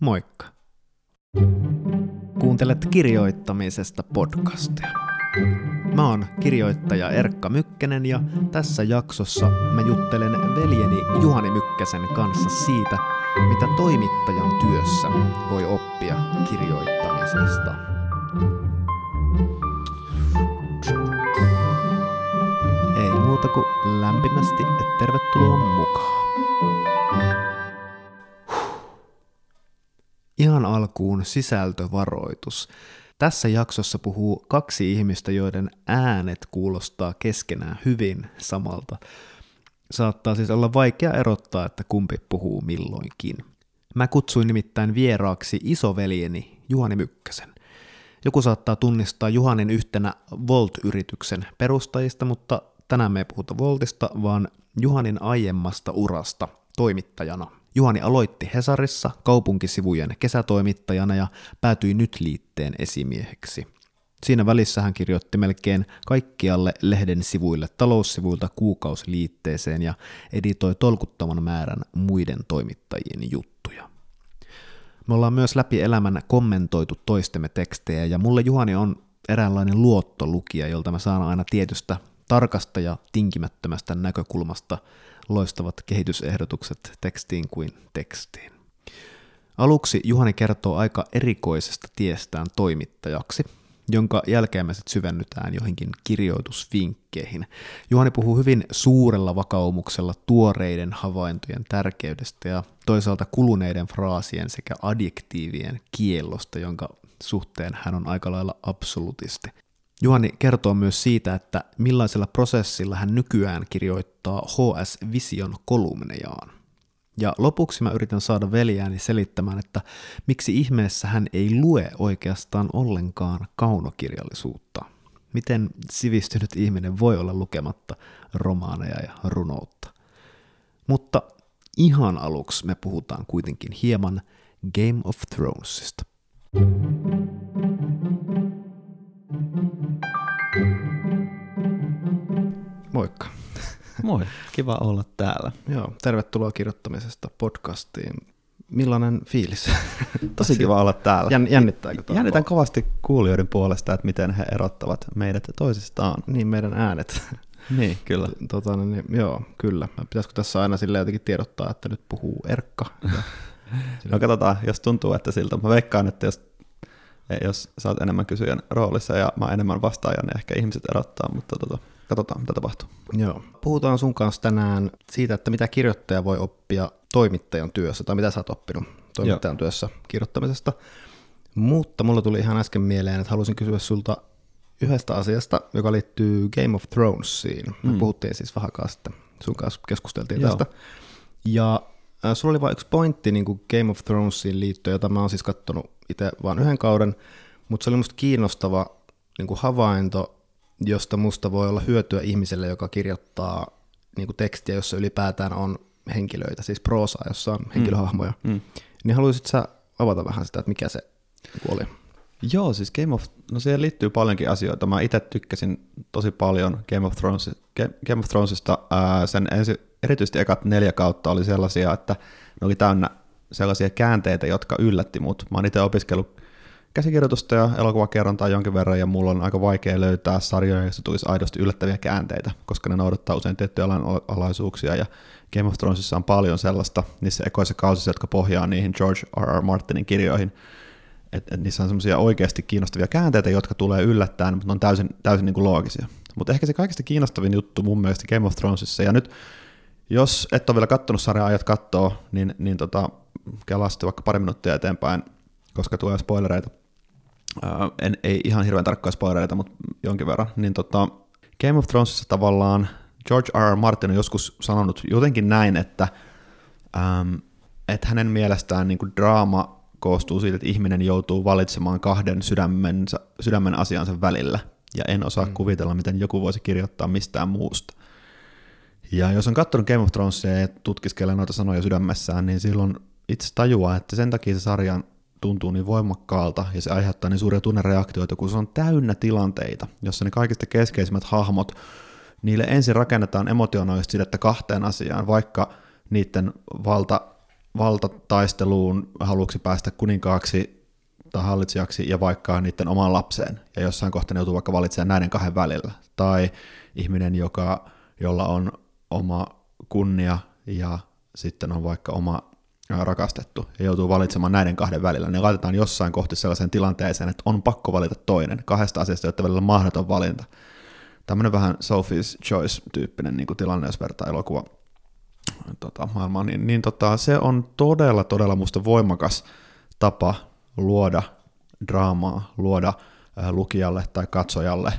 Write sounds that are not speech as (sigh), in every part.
Moikka! Kuuntelet kirjoittamisesta podcastia. Mä oon kirjoittaja Erkka Mykkänen ja tässä jaksossa mä juttelen veljeni Juhani Mykkäsen kanssa siitä, mitä toimittajan työssä voi oppia kirjoittamisesta. Ei muuta kuin lämpimästi tervetuloa mukaan. Alkuun sisältövaroitus. Tässä jaksossa puhuu kaksi ihmistä, joiden äänet kuulostaa keskenään hyvin samalta. Saattaa siis olla vaikea erottaa, että kumpi puhuu milloinkin. Mä kutsuin nimittäin vieraaksi isoveljeni Juhani Mykkäsen. Joku saattaa tunnistaa Juhanin yhtenä Volt-yrityksen perustajista, mutta tänään me ei puhuta Voltista, vaan Juhanin aiemmasta urasta toimittajana Juhani aloitti Hesarissa kaupunkisivujen kesätoimittajana ja päätyi nyt liitteen esimieheksi. Siinä välissä hän kirjoitti melkein kaikkialle lehden sivuille taloussivuilta kuukausiliitteeseen ja editoi tolkuttoman määrän muiden toimittajien juttuja. Me ollaan myös läpi elämän kommentoitu toistemme tekstejä ja mulle Juhani on eräänlainen luottolukija, jolta mä saan aina tietystä tarkasta ja tinkimättömästä näkökulmasta loistavat kehitysehdotukset tekstiin kuin tekstiin. Aluksi Juhani kertoo aika erikoisesta tiestään toimittajaksi, jonka jälkeen me sitten syvennytään johonkin kirjoitusvinkkeihin. Juhani puhuu hyvin suurella vakaumuksella tuoreiden havaintojen tärkeydestä ja toisaalta kuluneiden fraasien sekä adjektiivien kiellosta, jonka suhteen hän on aika lailla absolutisti. Juhani kertoo myös siitä, että millaisella prosessilla hän nykyään kirjoittaa HS Vision kolumnejaan. Ja lopuksi mä yritän saada veljääni selittämään, että miksi ihmeessä hän ei lue oikeastaan ollenkaan kaunokirjallisuutta. Miten sivistynyt ihminen voi olla lukematta romaaneja ja runoutta. Mutta ihan aluksi me puhutaan kuitenkin hieman Game of Thronesista. Moikka. Moi, kiva olla täällä. Joo, tervetuloa kirjoittamisesta podcastiin. Millainen fiilis? (laughs) Tosi kiva olla täällä. Jän, jännittääkö tuo? Jännitän kovasti kuulijoiden puolesta, että miten he erottavat meidät toisistaan. Niin, meidän äänet. niin, kyllä. (laughs) Tota, niin, joo, kyllä. Pitäisikö tässä aina sille jotenkin tiedottaa, että nyt puhuu Erkka? (laughs) no katsotaan, jos tuntuu, että siltä. Mä veikkaan, että jos, jos sä oot enemmän kysyjän roolissa ja mä enemmän vastaajan, niin ehkä ihmiset erottaa, mutta tota, Katsotaan, mitä tapahtuu. Joo. Puhutaan sun kanssa tänään siitä, että mitä kirjoittaja voi oppia toimittajan työssä, tai mitä sä oot oppinut toimittajan Joo. työssä kirjoittamisesta. Mutta mulla tuli ihan äsken mieleen, että halusin kysyä sulta yhdestä asiasta, joka liittyy Game of Thronesiin. Me mm. puhuttiin siis vähän sitten, sun kanssa keskusteltiin Joo. tästä. Ja äh, sulla oli vain yksi pointti niin kuin Game of Thronesiin liittyen, jota mä oon siis katsonut itse vain yhden kauden, mutta se oli musta kiinnostava niin kuin havainto, josta musta voi olla hyötyä ihmiselle, joka kirjoittaa niin kuin tekstiä, jossa ylipäätään on henkilöitä, siis proosaa, jossa on mm. henkilöhahmoja. Mm. Mm. Niin haluaisit sä avata vähän sitä, että mikä se niinku oli? Joo, siis Game of, no siihen liittyy paljonkin asioita. Mä itse tykkäsin tosi paljon Game of, Thrones, Game of Thronesista. Ää, sen ensi, erityisesti ekat neljä kautta oli sellaisia, että ne oli täynnä sellaisia käänteitä, jotka yllätti mut. Mä oon itse opiskellut käsikirjoitusta ja elokuvakerrontaa jonkin verran, ja mulla on aika vaikea löytää sarjoja, joissa tulisi aidosti yllättäviä käänteitä, koska ne noudattaa usein tiettyjä alaisuuksia, ja Game of Thronesissa on paljon sellaista niissä ekoissa kausissa, jotka pohjaa niihin George R. R. Martinin kirjoihin, et, et niissä on semmoisia oikeasti kiinnostavia käänteitä, jotka tulee yllättäen, mutta ne on täysin, täysin niin kuin loogisia. Mutta ehkä se kaikista kiinnostavin juttu mun mielestä Game of Thronesissa, ja nyt jos et ole vielä kattonut sarjaa, ajat kattoo, niin, niin tota, kelaa vaikka pari minuuttia eteenpäin, koska tulee spoilereita en, ei ihan hirveän tarkkoja spoilereita, mutta jonkin verran, niin tota, Game of Thronesissa tavallaan George R. R. Martin on joskus sanonut jotenkin näin, että, ähm, että hänen mielestään niin kuin draama koostuu siitä, että ihminen joutuu valitsemaan kahden sydämensä, sydämen asiansa välillä, ja en osaa mm. kuvitella, miten joku voisi kirjoittaa mistään muusta. Ja jos on katsonut Game of Thronesia ja tutkiskelee noita sanoja sydämessään, niin silloin itse tajuaa, että sen takia se sarjan tuntuu niin voimakkaalta ja se aiheuttaa niin suuria tunnereaktioita, kun se on täynnä tilanteita, jossa ne kaikista keskeisimmät hahmot, niille ensin rakennetaan emotionaalisesti sidettä kahteen asiaan, vaikka niiden valta valtataisteluun, haluaksi päästä kuninkaaksi tai hallitsijaksi ja vaikka niiden omaan lapseen, ja jossain kohtaa ne joutuu vaikka valitsemaan näiden kahden välillä. Tai ihminen, joka, jolla on oma kunnia ja sitten on vaikka oma rakastettu ja joutuu valitsemaan näiden kahden välillä, ne laitetaan jossain kohti sellaiseen tilanteeseen, että on pakko valita toinen. Kahdesta asiasta, jotta välillä mahdoton valinta. Tämmöinen vähän Sophie's Choice-tyyppinen niin kuin tilanne, jos vertaa elokuva tota, maailmaa, niin, niin tota, se on todella, todella musta voimakas tapa luoda draamaa, luoda äh, lukijalle tai katsojalle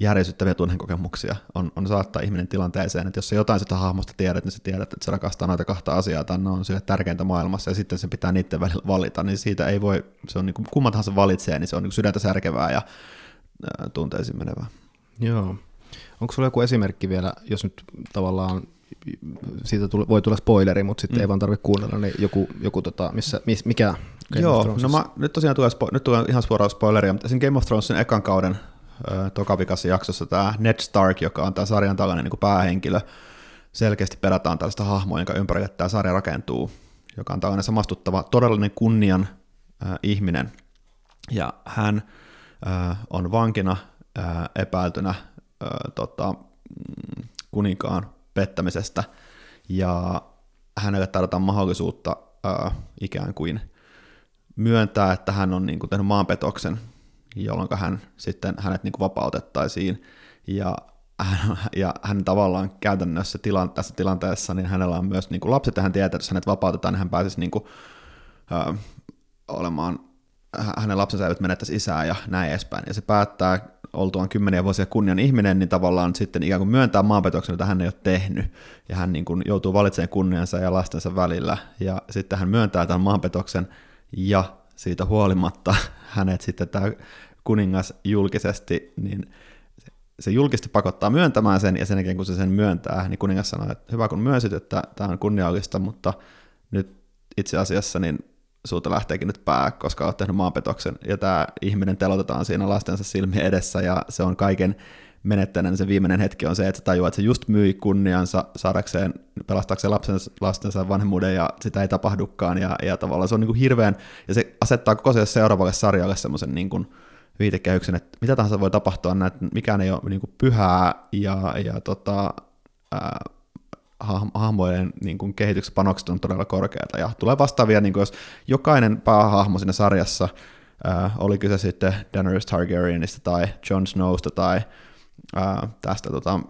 järisyttäviä tunnekokemuksia, on, on saattaa ihminen tilanteeseen, että jos sä jotain sitä hahmosta tiedät, niin sä tiedät, että se rakastaa noita kahta asiaa, tai ne on sille tärkeintä maailmassa, ja sitten se pitää niiden välillä valita, niin siitä ei voi, se on niin kuin, kumman tahansa valitsee, niin se on niin sydäntä särkevää ja ää, tunteisiin menevää. Joo. Onko sulla joku esimerkki vielä, jos nyt tavallaan siitä tuli, voi tulla spoileri, mutta sitten mm. ei vaan tarvitse kuunnella, niin joku, joku tota, missä, mis, mikä Game Joo, no mä, nyt tosiaan tulee, spo, nyt tulee ihan suoraan spoileria, mutta sen Game of Thronesin ekan kauden tokavikassa jaksossa tämä Ned Stark, joka on tämä sarjan tällainen niin päähenkilö, selkeästi perataan tällaista hahmoa, jonka ympärille tämä sarja rakentuu, joka on tällainen samastuttava, todellinen kunnian äh, ihminen. Ja hän äh, on vankina äh, epäiltynä äh, tota, mm, kuninkaan pettämisestä, ja hänelle tarvitaan mahdollisuutta äh, ikään kuin myöntää, että hän on niin kuin, tehnyt maanpetoksen jolloin hän sitten hänet niin kuin vapautettaisiin. Ja hän, ja hän tavallaan käytännössä tilan, tässä tilanteessa, niin hänellä on myös niin kuin lapset, ja hän tietää, että jos hänet vapautetaan, niin hän pääsisi niin kuin, ö, olemaan, hänen lapsensa eivät menettäisi isää ja näin edespäin. Ja se päättää oltuaan kymmeniä vuosia kunnian ihminen, niin tavallaan sitten ikään kuin myöntää maanpetoksen, jota hän ei ole tehnyt, ja hän niin kuin joutuu valitsemaan kunniansa ja lastensa välillä, ja sitten hän myöntää tämän maanpetoksen, ja siitä huolimatta (laughs) hänet sitten tämä kuningas julkisesti, niin se julkisesti pakottaa myöntämään sen, ja sen jälkeen kun se sen myöntää, niin kuningas sanoo, että hyvä kun myönsit, että tämä on kunniallista, mutta nyt itse asiassa niin sulta lähteekin nyt pää, koska olet tehnyt maanpetoksen, ja tämä ihminen telotetaan siinä lastensa silmien edessä, ja se on kaiken menettäneen se viimeinen hetki on se, että se tajuaa, että se just myi kunniansa saadakseen, pelastaakseen lapsensa, lastensa vanhemmuuden ja sitä ei tapahdukaan. Ja, ja tavallaan se on niin kuin hirveän, ja se asettaa koko se seuraavalle sarjalle semmoisen niin kuin viitekehyksen, että mitä tahansa voi tapahtua, että mikään ei ole niin kuin pyhää ja, ja tota, ää, hahmojen niin kuin kehityksen panokset on todella korkeata ja tulee vastaavia, niin kuin jos jokainen päähahmo siinä sarjassa, ää, oli kyse sitten Daenerys Targaryenista tai Jon Snowsta tai ää, tästä tota,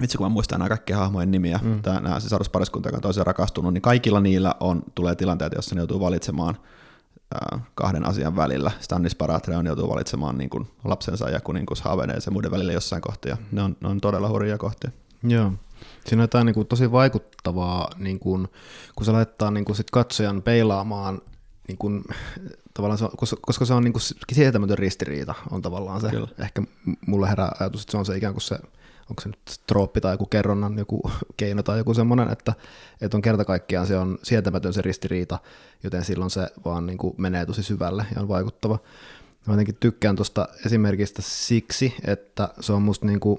vitsi kun mä muistan nämä kaikki hahmojen nimiä, mm. Tää, nämä sisaruspariskunta, joka on toiseen rakastunut, niin kaikilla niillä on, tulee tilanteita, jossa ne joutuu valitsemaan ää, kahden asian välillä. Stannis Baratheon joutuu valitsemaan niin kuin lapsensa ja kuninkus Haveneen ja muiden välillä jossain kohtia. Ne on, ne on todella hurjia kohtia. Joo. Siinä on jotain niin kuin, tosi vaikuttavaa, niin kuin, kun se laittaa niin kuin, sit katsojan peilaamaan niin kuin, tavallaan se on, koska se on niin kuin sietämätön ristiriita, on tavallaan se. Kyllä. Ehkä mulle herää ajatus, että se on se ikään kuin se, onko se nyt trooppi tai joku kerronnan joku (laughs) keino tai joku semmoinen, että, että on kerta kaikkiaan se on sietämätön se ristiriita, joten silloin se vaan niin kuin menee tosi syvälle ja on vaikuttava. Mä jotenkin tykkään tuosta esimerkistä siksi, että se on musta niin kuin,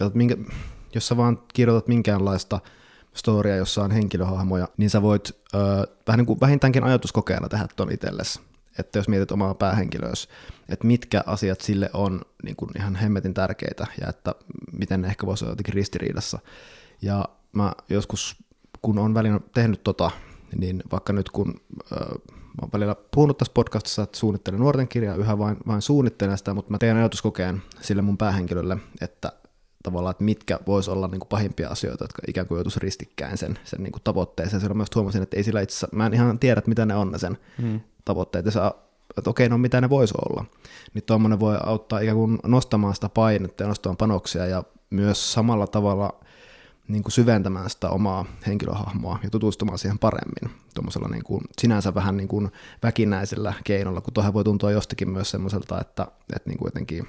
että minkä, jos sä vaan kirjoitat minkäänlaista storia, jossa on henkilöhahmoja, niin sä voit ö, vähän niin kuin vähintäänkin ajatuskokeena tehdä ton itsellesi että jos mietit omaa päähenkilöä, että mitkä asiat sille on niin kuin ihan hemmetin tärkeitä ja että miten ne ehkä voisi olla jotenkin ristiriidassa. Ja mä joskus, kun on välillä tehnyt tota, niin vaikka nyt kun äh, mä oon välillä puhunut tässä podcastissa, että suunnittelen nuorten kirjaa, yhä vain, vain suunnittelen sitä, mutta mä teen ajatuskokeen sille mun päähenkilölle, että tavallaan, että mitkä vois olla niin kuin pahimpia asioita, jotka ikään kuin joutuisi ristikkäin sen, sen niin kuin tavoitteeseen. Silloin myös huomasin, että ei sillä itse mä en ihan tiedä, mitä ne on ne sen hmm tavoitteet ja saa, että okei, no mitä ne voisi olla. Niin tuommoinen voi auttaa ikään kuin nostamaan sitä painetta ja nostamaan panoksia ja myös samalla tavalla niin kuin syventämään sitä omaa henkilöhahmoa ja tutustumaan siihen paremmin tuommoisella niin kuin, sinänsä vähän niin kuin väkinäisellä keinolla, kun tuohon voi tuntua jostakin myös semmoiselta, että, että niin kuin jotenkin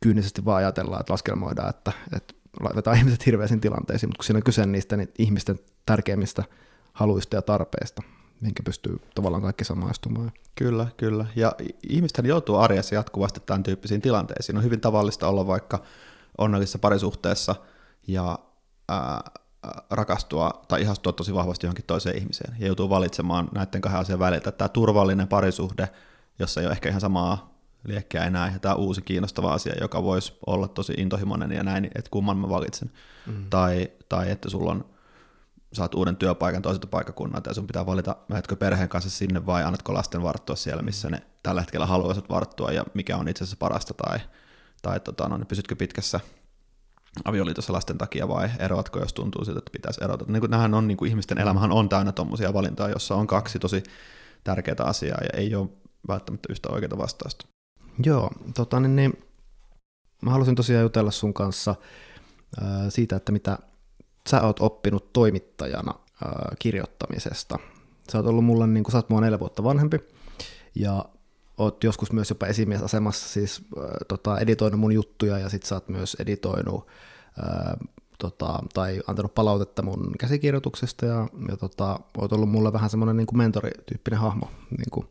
kyynisesti vaan ajatellaan, että laskelmoidaan, että, että laitetaan ihmiset hirveisiin tilanteisiin, mutta kun siinä on kyse niistä niin ihmisten tärkeimmistä haluista ja tarpeista, minkä pystyy tavallaan kaikki samaistumaan. Kyllä, kyllä. Ja ihmisten joutuu arjessa jatkuvasti tämän tyyppisiin tilanteisiin. On hyvin tavallista olla vaikka onnellisessa parisuhteessa ja ää, rakastua tai ihastua tosi vahvasti johonkin toiseen ihmiseen ja joutuu valitsemaan näiden kahden asian väliltä. Tämä turvallinen parisuhde, jossa ei ole ehkä ihan samaa liekkiä enää, ja tämä uusi kiinnostava asia, joka voisi olla tosi intohimoinen ja näin, että kumman mä valitsen. Mm. Tai, tai että sulla on, saat uuden työpaikan toiselta paikkakunnalta ja sun pitää valita, menetkö perheen kanssa sinne vai annatko lasten varttua siellä, missä ne tällä hetkellä haluaisivat varttua ja mikä on itse asiassa parasta tai, tai tota, no, niin pysytkö pitkässä avioliitossa lasten takia vai eroatko, jos tuntuu siltä, että pitäisi erota. Niin kuin, nämähän on, niin kuin ihmisten elämähän on täynnä tuommoisia valintoja, jossa on kaksi tosi tärkeää asiaa ja ei ole välttämättä yhtä oikeaa vastausta. Joo, tota, niin, niin, mä halusin tosiaan jutella sun kanssa ää, siitä, että mitä sä oot oppinut toimittajana ää, kirjoittamisesta. Sä oot ollut mulle, niin kuin sä oot mua neljä vuotta vanhempi, ja oot joskus myös jopa esimiesasemassa siis äh, tota, editoinut mun juttuja ja sit sä oot myös editoinut äh, tota, tai antanut palautetta mun käsikirjoituksesta ja, ja tota, oot ollut mulle vähän semmoinen niin mentorityyppinen hahmo niin kuin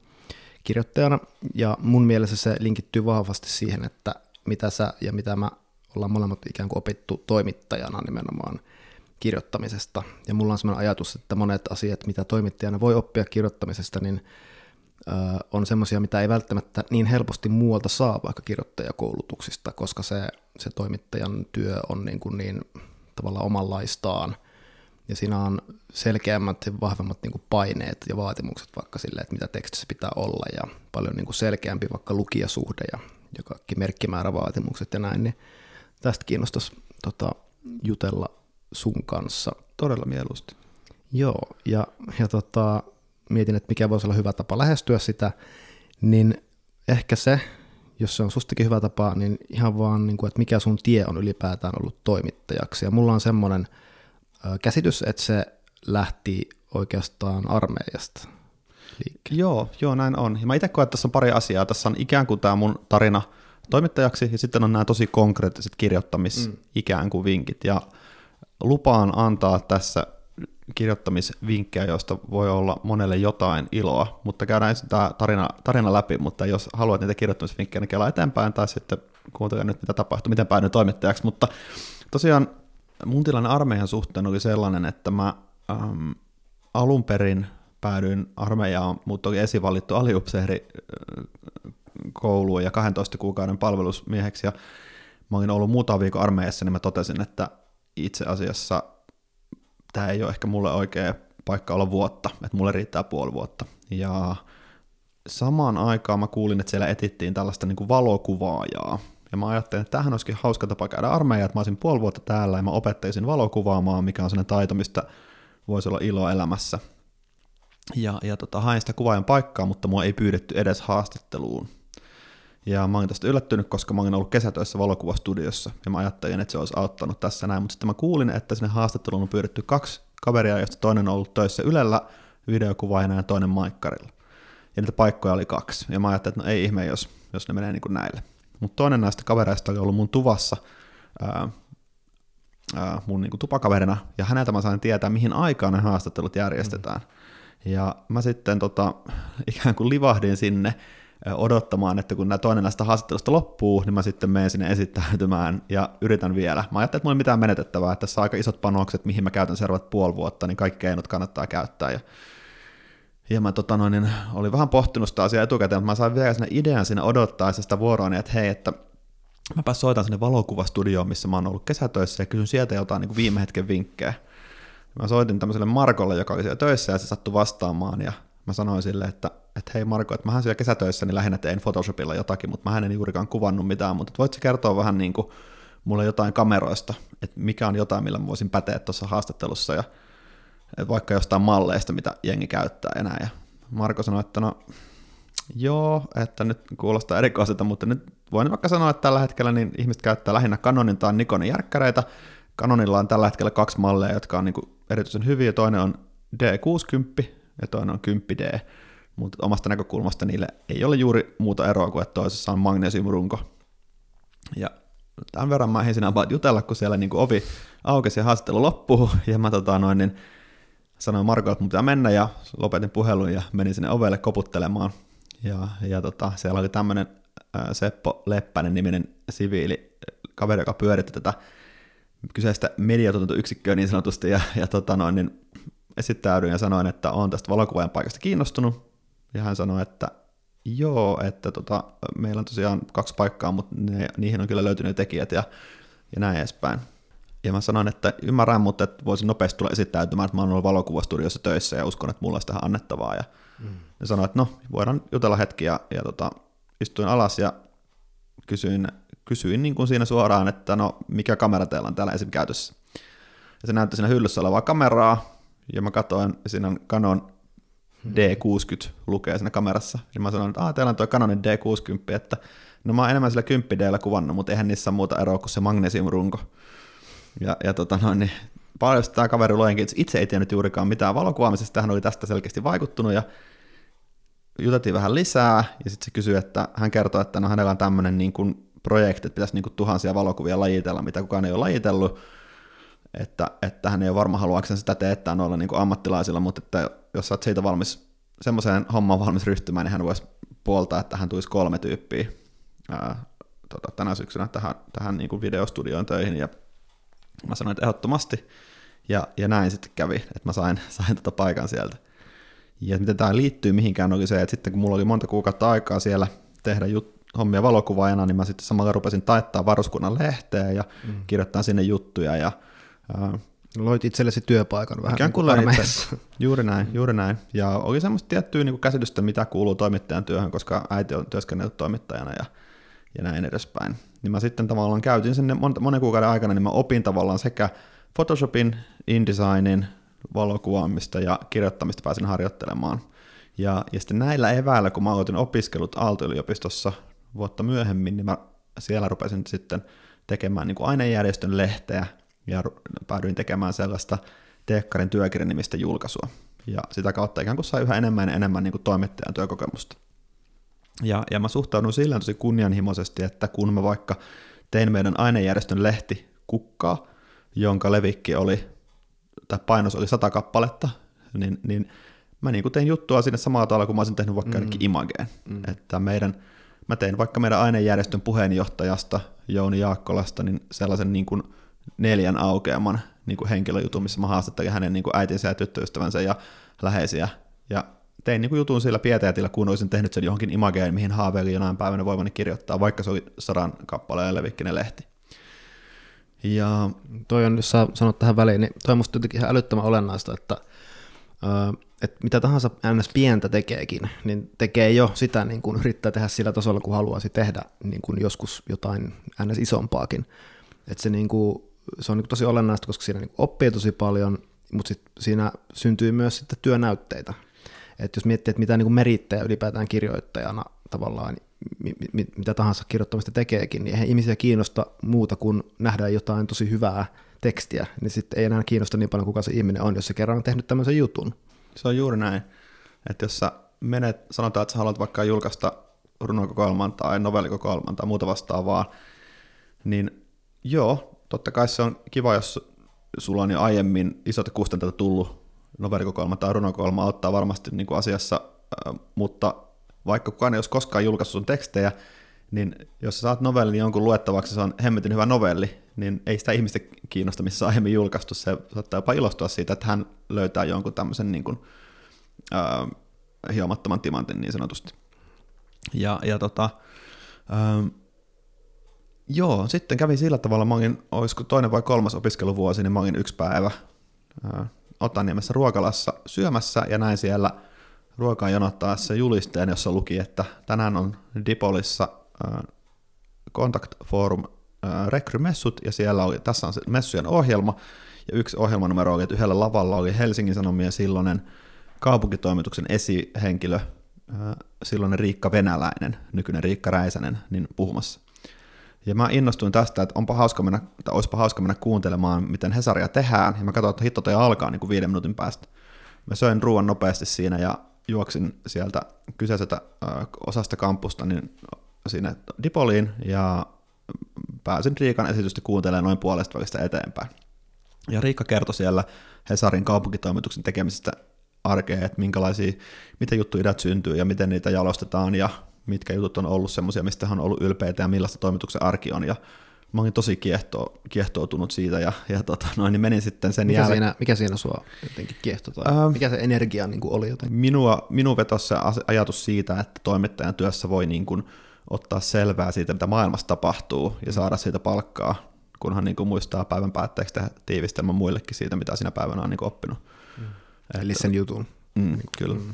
kirjoittajana ja mun mielestä se linkittyy vahvasti siihen, että mitä sä ja mitä mä ollaan molemmat ikään kuin opittu toimittajana nimenomaan kirjoittamisesta. Ja mulla on semmoinen ajatus, että monet asiat, mitä toimittajana voi oppia kirjoittamisesta, niin on semmoisia, mitä ei välttämättä niin helposti muualta saa vaikka kirjoittajakoulutuksista, koska se, se toimittajan työ on niin, kuin niin tavallaan omanlaistaan. Ja siinä on selkeämmät ja vahvemmat niin kuin paineet ja vaatimukset vaikka sille, että mitä tekstissä pitää olla ja paljon niin kuin selkeämpi vaikka lukijasuhde ja, ja kaikki merkkimäärävaatimukset ja näin, niin tästä kiinnostaisi tota, jutella sun kanssa. Todella mieluusti. Joo, ja, ja tota, mietin, että mikä voisi olla hyvä tapa lähestyä sitä, niin ehkä se, jos se on sustakin hyvä tapa, niin ihan vaan, niin kuin, että mikä sun tie on ylipäätään ollut toimittajaksi. Ja mulla on semmoinen käsitys, että se lähti oikeastaan armeijasta liikkeelle. Joo, joo, näin on. Ja mä itse koen, että tässä on pari asiaa. Tässä on ikään kuin tämä mun tarina toimittajaksi, ja sitten on nämä tosi konkreettiset kirjoittamis mm. ikään kuin vinkit. Ja lupaan antaa tässä kirjoittamisvinkkejä, joista voi olla monelle jotain iloa, mutta käydään ensin tämä tarina, tarina läpi, mutta jos haluat niitä kirjoittamisvinkkejä, niin kelaa eteenpäin tai sitten kuuntele nyt, mitä tapahtuu, miten päädyin toimittajaksi, mutta tosiaan mun tilanne armeijan suhteen oli sellainen, että mä äm, alun perin päädyin armeijaan, mutta oli esivalittu aliupseeri kouluun ja 12 kuukauden palvelusmieheksi ja mä olin ollut muutama viikon armeijassa, niin mä totesin, että itse asiassa tämä ei ole ehkä mulle oikea paikka olla vuotta, että mulle riittää puoli vuotta. Ja samaan aikaan mä kuulin, että siellä etittiin tällaista niin kuin valokuvaajaa. Ja mä ajattelin, että tähän olisikin hauska tapa käydä armeija, että mä olisin puoli vuotta täällä ja mä opettaisin valokuvaamaan, mikä on sellainen taito, mistä voisi olla ilo elämässä. Ja, ja tota, hain sitä kuvaajan paikkaa, mutta mua ei pyydetty edes haastatteluun. Ja mä olin tästä yllättynyt, koska mä olin ollut kesätöissä valokuvastudiossa, ja mä ajattelin, että se olisi auttanut tässä näin, mutta sitten mä kuulin, että sinne haastatteluun on pyydetty kaksi kaveria, joista toinen on ollut töissä Ylellä videokuvaajana ja toinen maikkarilla. Ja niitä paikkoja oli kaksi, ja mä ajattelin, että no ei ihme, jos, jos ne menee niin kuin näille. Mutta toinen näistä kavereista oli ollut mun tuvassa ää, ää, mun niin kuin tupakaverina, ja häneltä mä sain tietää, mihin aikaan ne haastattelut järjestetään. Mm. Ja mä sitten tota, ikään kuin livahdin sinne, odottamaan, että kun toinen näistä haastattelusta loppuu, niin mä sitten menen sinne esittäytymään ja yritän vielä. Mä ajattelin, että mulla ei mitään menetettävää, että tässä on aika isot panokset, mihin mä käytän seuraavat puoli vuotta, niin kaikki keinot kannattaa käyttää. Ja, ja mä tota noin, niin olin vähän pohtinut sitä asiaa etukäteen, mutta mä sain vielä sinne idean sinne odottaa sitä niin että hei, että mä soitan sinne valokuvastudioon, missä mä oon ollut kesätöissä ja kysyn sieltä jotain niin kuin viime hetken vinkkejä. Mä soitin tämmöiselle Markolle, joka oli siellä töissä ja se sattui vastaamaan ja mä sanoin sille, että, että hei Marko, että mähän siellä kesätöissä niin lähinnä tein Photoshopilla jotakin, mutta mä en juurikaan kuvannut mitään, mutta voitko kertoa vähän niin kuin mulle jotain kameroista, että mikä on jotain, millä mä voisin päteä tuossa haastattelussa ja vaikka jostain malleista, mitä jengi käyttää enää. Ja Marko sanoi, että no joo, että nyt kuulostaa erikoiselta, mutta nyt voin vaikka sanoa, että tällä hetkellä niin ihmiset käyttää lähinnä Canonin tai Nikonin järkkäreitä. Canonilla on tällä hetkellä kaksi malleja, jotka on niin erityisen hyviä. Toinen on D60, ja toinen on 10D, mutta omasta näkökulmasta niille ei ole juuri muuta eroa kuin, että toisessa on magnesiumrunko. Ja tämän verran mä ehdin about jutella, kun siellä niin kuin ovi aukesi ja haastattelu loppuu, ja mä tota, noin, niin sanoin Marko, että mun pitää mennä, ja lopetin puhelun ja menin sinne ovelle koputtelemaan. Ja, ja tota, siellä oli tämmöinen Seppo Leppänen niminen siviili kaveri, joka pyöritti tätä kyseistä mediatuotantoyksikköä niin sanotusti, ja, ja tota noin, niin esittäydyin ja sanoin, että olen tästä valokuvaajan paikasta kiinnostunut, ja hän sanoi, että joo, että tota, meillä on tosiaan kaksi paikkaa, mutta ne, niihin on kyllä löytynyt tekijät ja, ja näin edespäin. Ja mä sanoin, että ymmärrän, mutta että voisin nopeasti tulla esittäytymään, että mä oon ollut valokuvastudiossa töissä ja uskon, että mulla olisi tähän annettavaa. Ja mm. ne sanoi, että no, voidaan jutella hetki ja, ja tota, istuin alas ja kysyin, kysyin niin kuin siinä suoraan, että no, mikä kamera teillä on täällä esim. käytössä. Ja se näytti siinä hyllyssä olevaa kameraa, ja mä katsoin, siinä on Canon D60 lukee siinä kamerassa. Ja mä sanoin, että ah, teillä on tuo Canonin D60, että no mä oon enemmän sillä 10 d kuvannut, mutta eihän niissä muuta eroa kuin se magnesiumrunko. Ja, ja tota noin, niin paljon tämä kaveri luenkin, itse ei tiennyt juurikaan mitään valokuvaamisesta, hän oli tästä selkeästi vaikuttunut ja juteltiin vähän lisää ja sitten se kysyi, että hän kertoi, että no hänellä on tämmöinen niin kuin projekti, että pitäisi niin kuin tuhansia valokuvia lajitella, mitä kukaan ei ole lajitellut, että, että hän ei ole varma haluakseen sitä teettää noilla niin kuin ammattilaisilla, mutta että jos olet siitä valmis, semmoiseen hommaan valmis ryhtymään, niin hän voisi puoltaa, että hän tulisi kolme tyyppiä ää, tota, tänä syksynä tähän, tähän niin kuin videostudioon töihin, ja mä sanoin, että ehdottomasti, ja, ja näin sitten kävi, että mä sain, (laughs) sain tota paikan sieltä. Ja miten tämä liittyy mihinkään oli se, että sitten kun mulla oli monta kuukautta aikaa siellä tehdä jut- hommia valokuvaajana, niin mä sitten samalla rupesin taittaa varuskunnan lehteä ja mm. kirjoittaa sinne juttuja ja Uh, Loit itsellesi työpaikan vähän Ikään kuin itse. Juuri näin, juuri näin. Ja oli semmoista tiettyä niin kuin käsitystä, mitä kuuluu toimittajan työhön, koska äiti on työskennellyt toimittajana ja, ja näin edespäin. Niin mä sitten tavallaan käytin sen monen kuukauden aikana, niin mä opin tavallaan sekä Photoshopin, InDesignin, valokuvaamista ja kirjoittamista pääsin harjoittelemaan. Ja, ja sitten näillä eväillä, kun mä aloitin opiskelut Aalto-yliopistossa vuotta myöhemmin, niin mä siellä rupesin sitten tekemään niin kuin ainejärjestön lehteä, ja päädyin tekemään sellaista Teekkarin työkirjan nimistä julkaisua. Ja sitä kautta ikään kuin sai yhä enemmän ja enemmän niin kuin toimittajan työkokemusta. Ja, ja mä suhtaudun sillä tosi kunnianhimoisesti, että kun mä vaikka tein meidän ainejärjestön lehti Kukkaa, jonka levikki oli, tai painos oli sata kappaletta, niin, niin mä niin kuin tein juttua sinne samalla tavalla kuin mä olisin tehnyt vaikka mm. Imageen. Mm. Että meidän, mä tein vaikka meidän ainejärjestön puheenjohtajasta Jouni Jaakkolasta niin sellaisen niin kuin neljän aukeaman niin kuin henkilöjutun, missä mä haastattelin hänen niin kuin äitinsä ja tyttöystävänsä ja läheisiä. Ja tein niin kuin jutun sillä pieteetillä, kun olisin tehnyt sen johonkin imageen, mihin haaveilin jonain päivänä voivani kirjoittaa, vaikka se oli sadan kappaleen levikkinen lehti. Ja... Toi on, jos sä sanot tähän väliin, niin toi on musta jotenkin ihan älyttömän olennaista, että, että mitä tahansa ns. pientä tekeekin, niin tekee jo sitä, niin kuin yrittää tehdä sillä tasolla, kun haluaisi tehdä niin kuin joskus jotain ns. isompaakin. Että se niin kuin, se on niin tosi olennaista, koska siinä niin oppii tosi paljon, mutta sit siinä syntyy myös sitten työnäytteitä. että jos miettii, että mitä niin merittäjä ylipäätään kirjoittajana tavallaan, mi, mi, mitä tahansa kirjoittamista tekeekin, niin eihän ihmisiä kiinnosta muuta kuin nähdä jotain tosi hyvää tekstiä, niin sitten ei enää kiinnosta niin paljon, kuka se ihminen on, jos se kerran on tehnyt tämmöisen jutun. Se on juuri näin. Että jos sä menet, sanotaan, että sä haluat vaikka julkaista runokokoelman tai novellikokoelman tai muuta vastaavaa, niin joo, totta kai se on kiva, jos sulla on jo aiemmin isot kustantajat tullut novelikokoelma tai runokoelma auttaa varmasti niin kuin asiassa, mutta vaikka kukaan ei olisi koskaan julkaissut sun tekstejä, niin jos sä saat novellin jonkun luettavaksi, se on hemmetin hyvä novelli, niin ei sitä ihmistä kiinnosta, missä on aiemmin julkaistu. Se saattaa jopa ilostua siitä, että hän löytää jonkun tämmöisen niin kuin, äh, hiomattoman timantin niin sanotusti. Ja, ja tota, äh, Joo, sitten kävi sillä tavalla, mä olin, olisiko toinen vai kolmas opiskeluvuosi, niin mä olin yksi päivä Otaniemessä ruokalassa syömässä ja näin siellä ruokaan jonottaessa julisteen, jossa luki, että tänään on Dipolissa Contact Forum rekrymessut ja siellä oli, tässä on se messujen ohjelma ja yksi ohjelmanumero oli, että yhdellä lavalla oli Helsingin Sanomien silloinen kaupunkitoimituksen esihenkilö, silloinen Riikka Venäläinen, nykyinen Riikka Räisänen, niin puhumassa. Ja mä innostuin tästä, että onpa hauska mennä, tai olisipa hauska mennä kuuntelemaan, miten Hesaria tehdään, ja mä katsoin, että hitto toi alkaa niin kuin viiden minuutin päästä. Mä söin ruoan nopeasti siinä ja juoksin sieltä kyseiseltä osasta kampusta niin sinne Dipoliin, ja pääsin Riikan esitystä kuuntelemaan noin puolesta välistä eteenpäin. Ja Riikka kertoi siellä Hesarin kaupunkitoimituksen tekemisestä arkea, että minkälaisia, miten juttuidät syntyy ja miten niitä jalostetaan ja mitkä jutut on ollut semmoisia, mistä hän on ollut ylpeitä ja millaista toimituksen arki on. Ja mä olin tosi kiehto, kiehtoutunut siitä ja, ja tota, noin, niin menin sitten sen Mikä, jälkeen. siinä, mikä siinä sua jotenkin kiehtoi? Tai Ähm. mikä se energia niin kuin oli jotenkin? Minua, minun vetosi se as- ajatus siitä, että toimittajan työssä voi niin kuin ottaa selvää siitä, mitä maailmassa tapahtuu ja saada siitä palkkaa, kunhan niin kuin muistaa päivän päätteeksi tehdä tiivistelmän muillekin siitä, mitä sinä päivänä on niin kuin oppinut. Eli sen jutun. Mm, kyllä. Mm.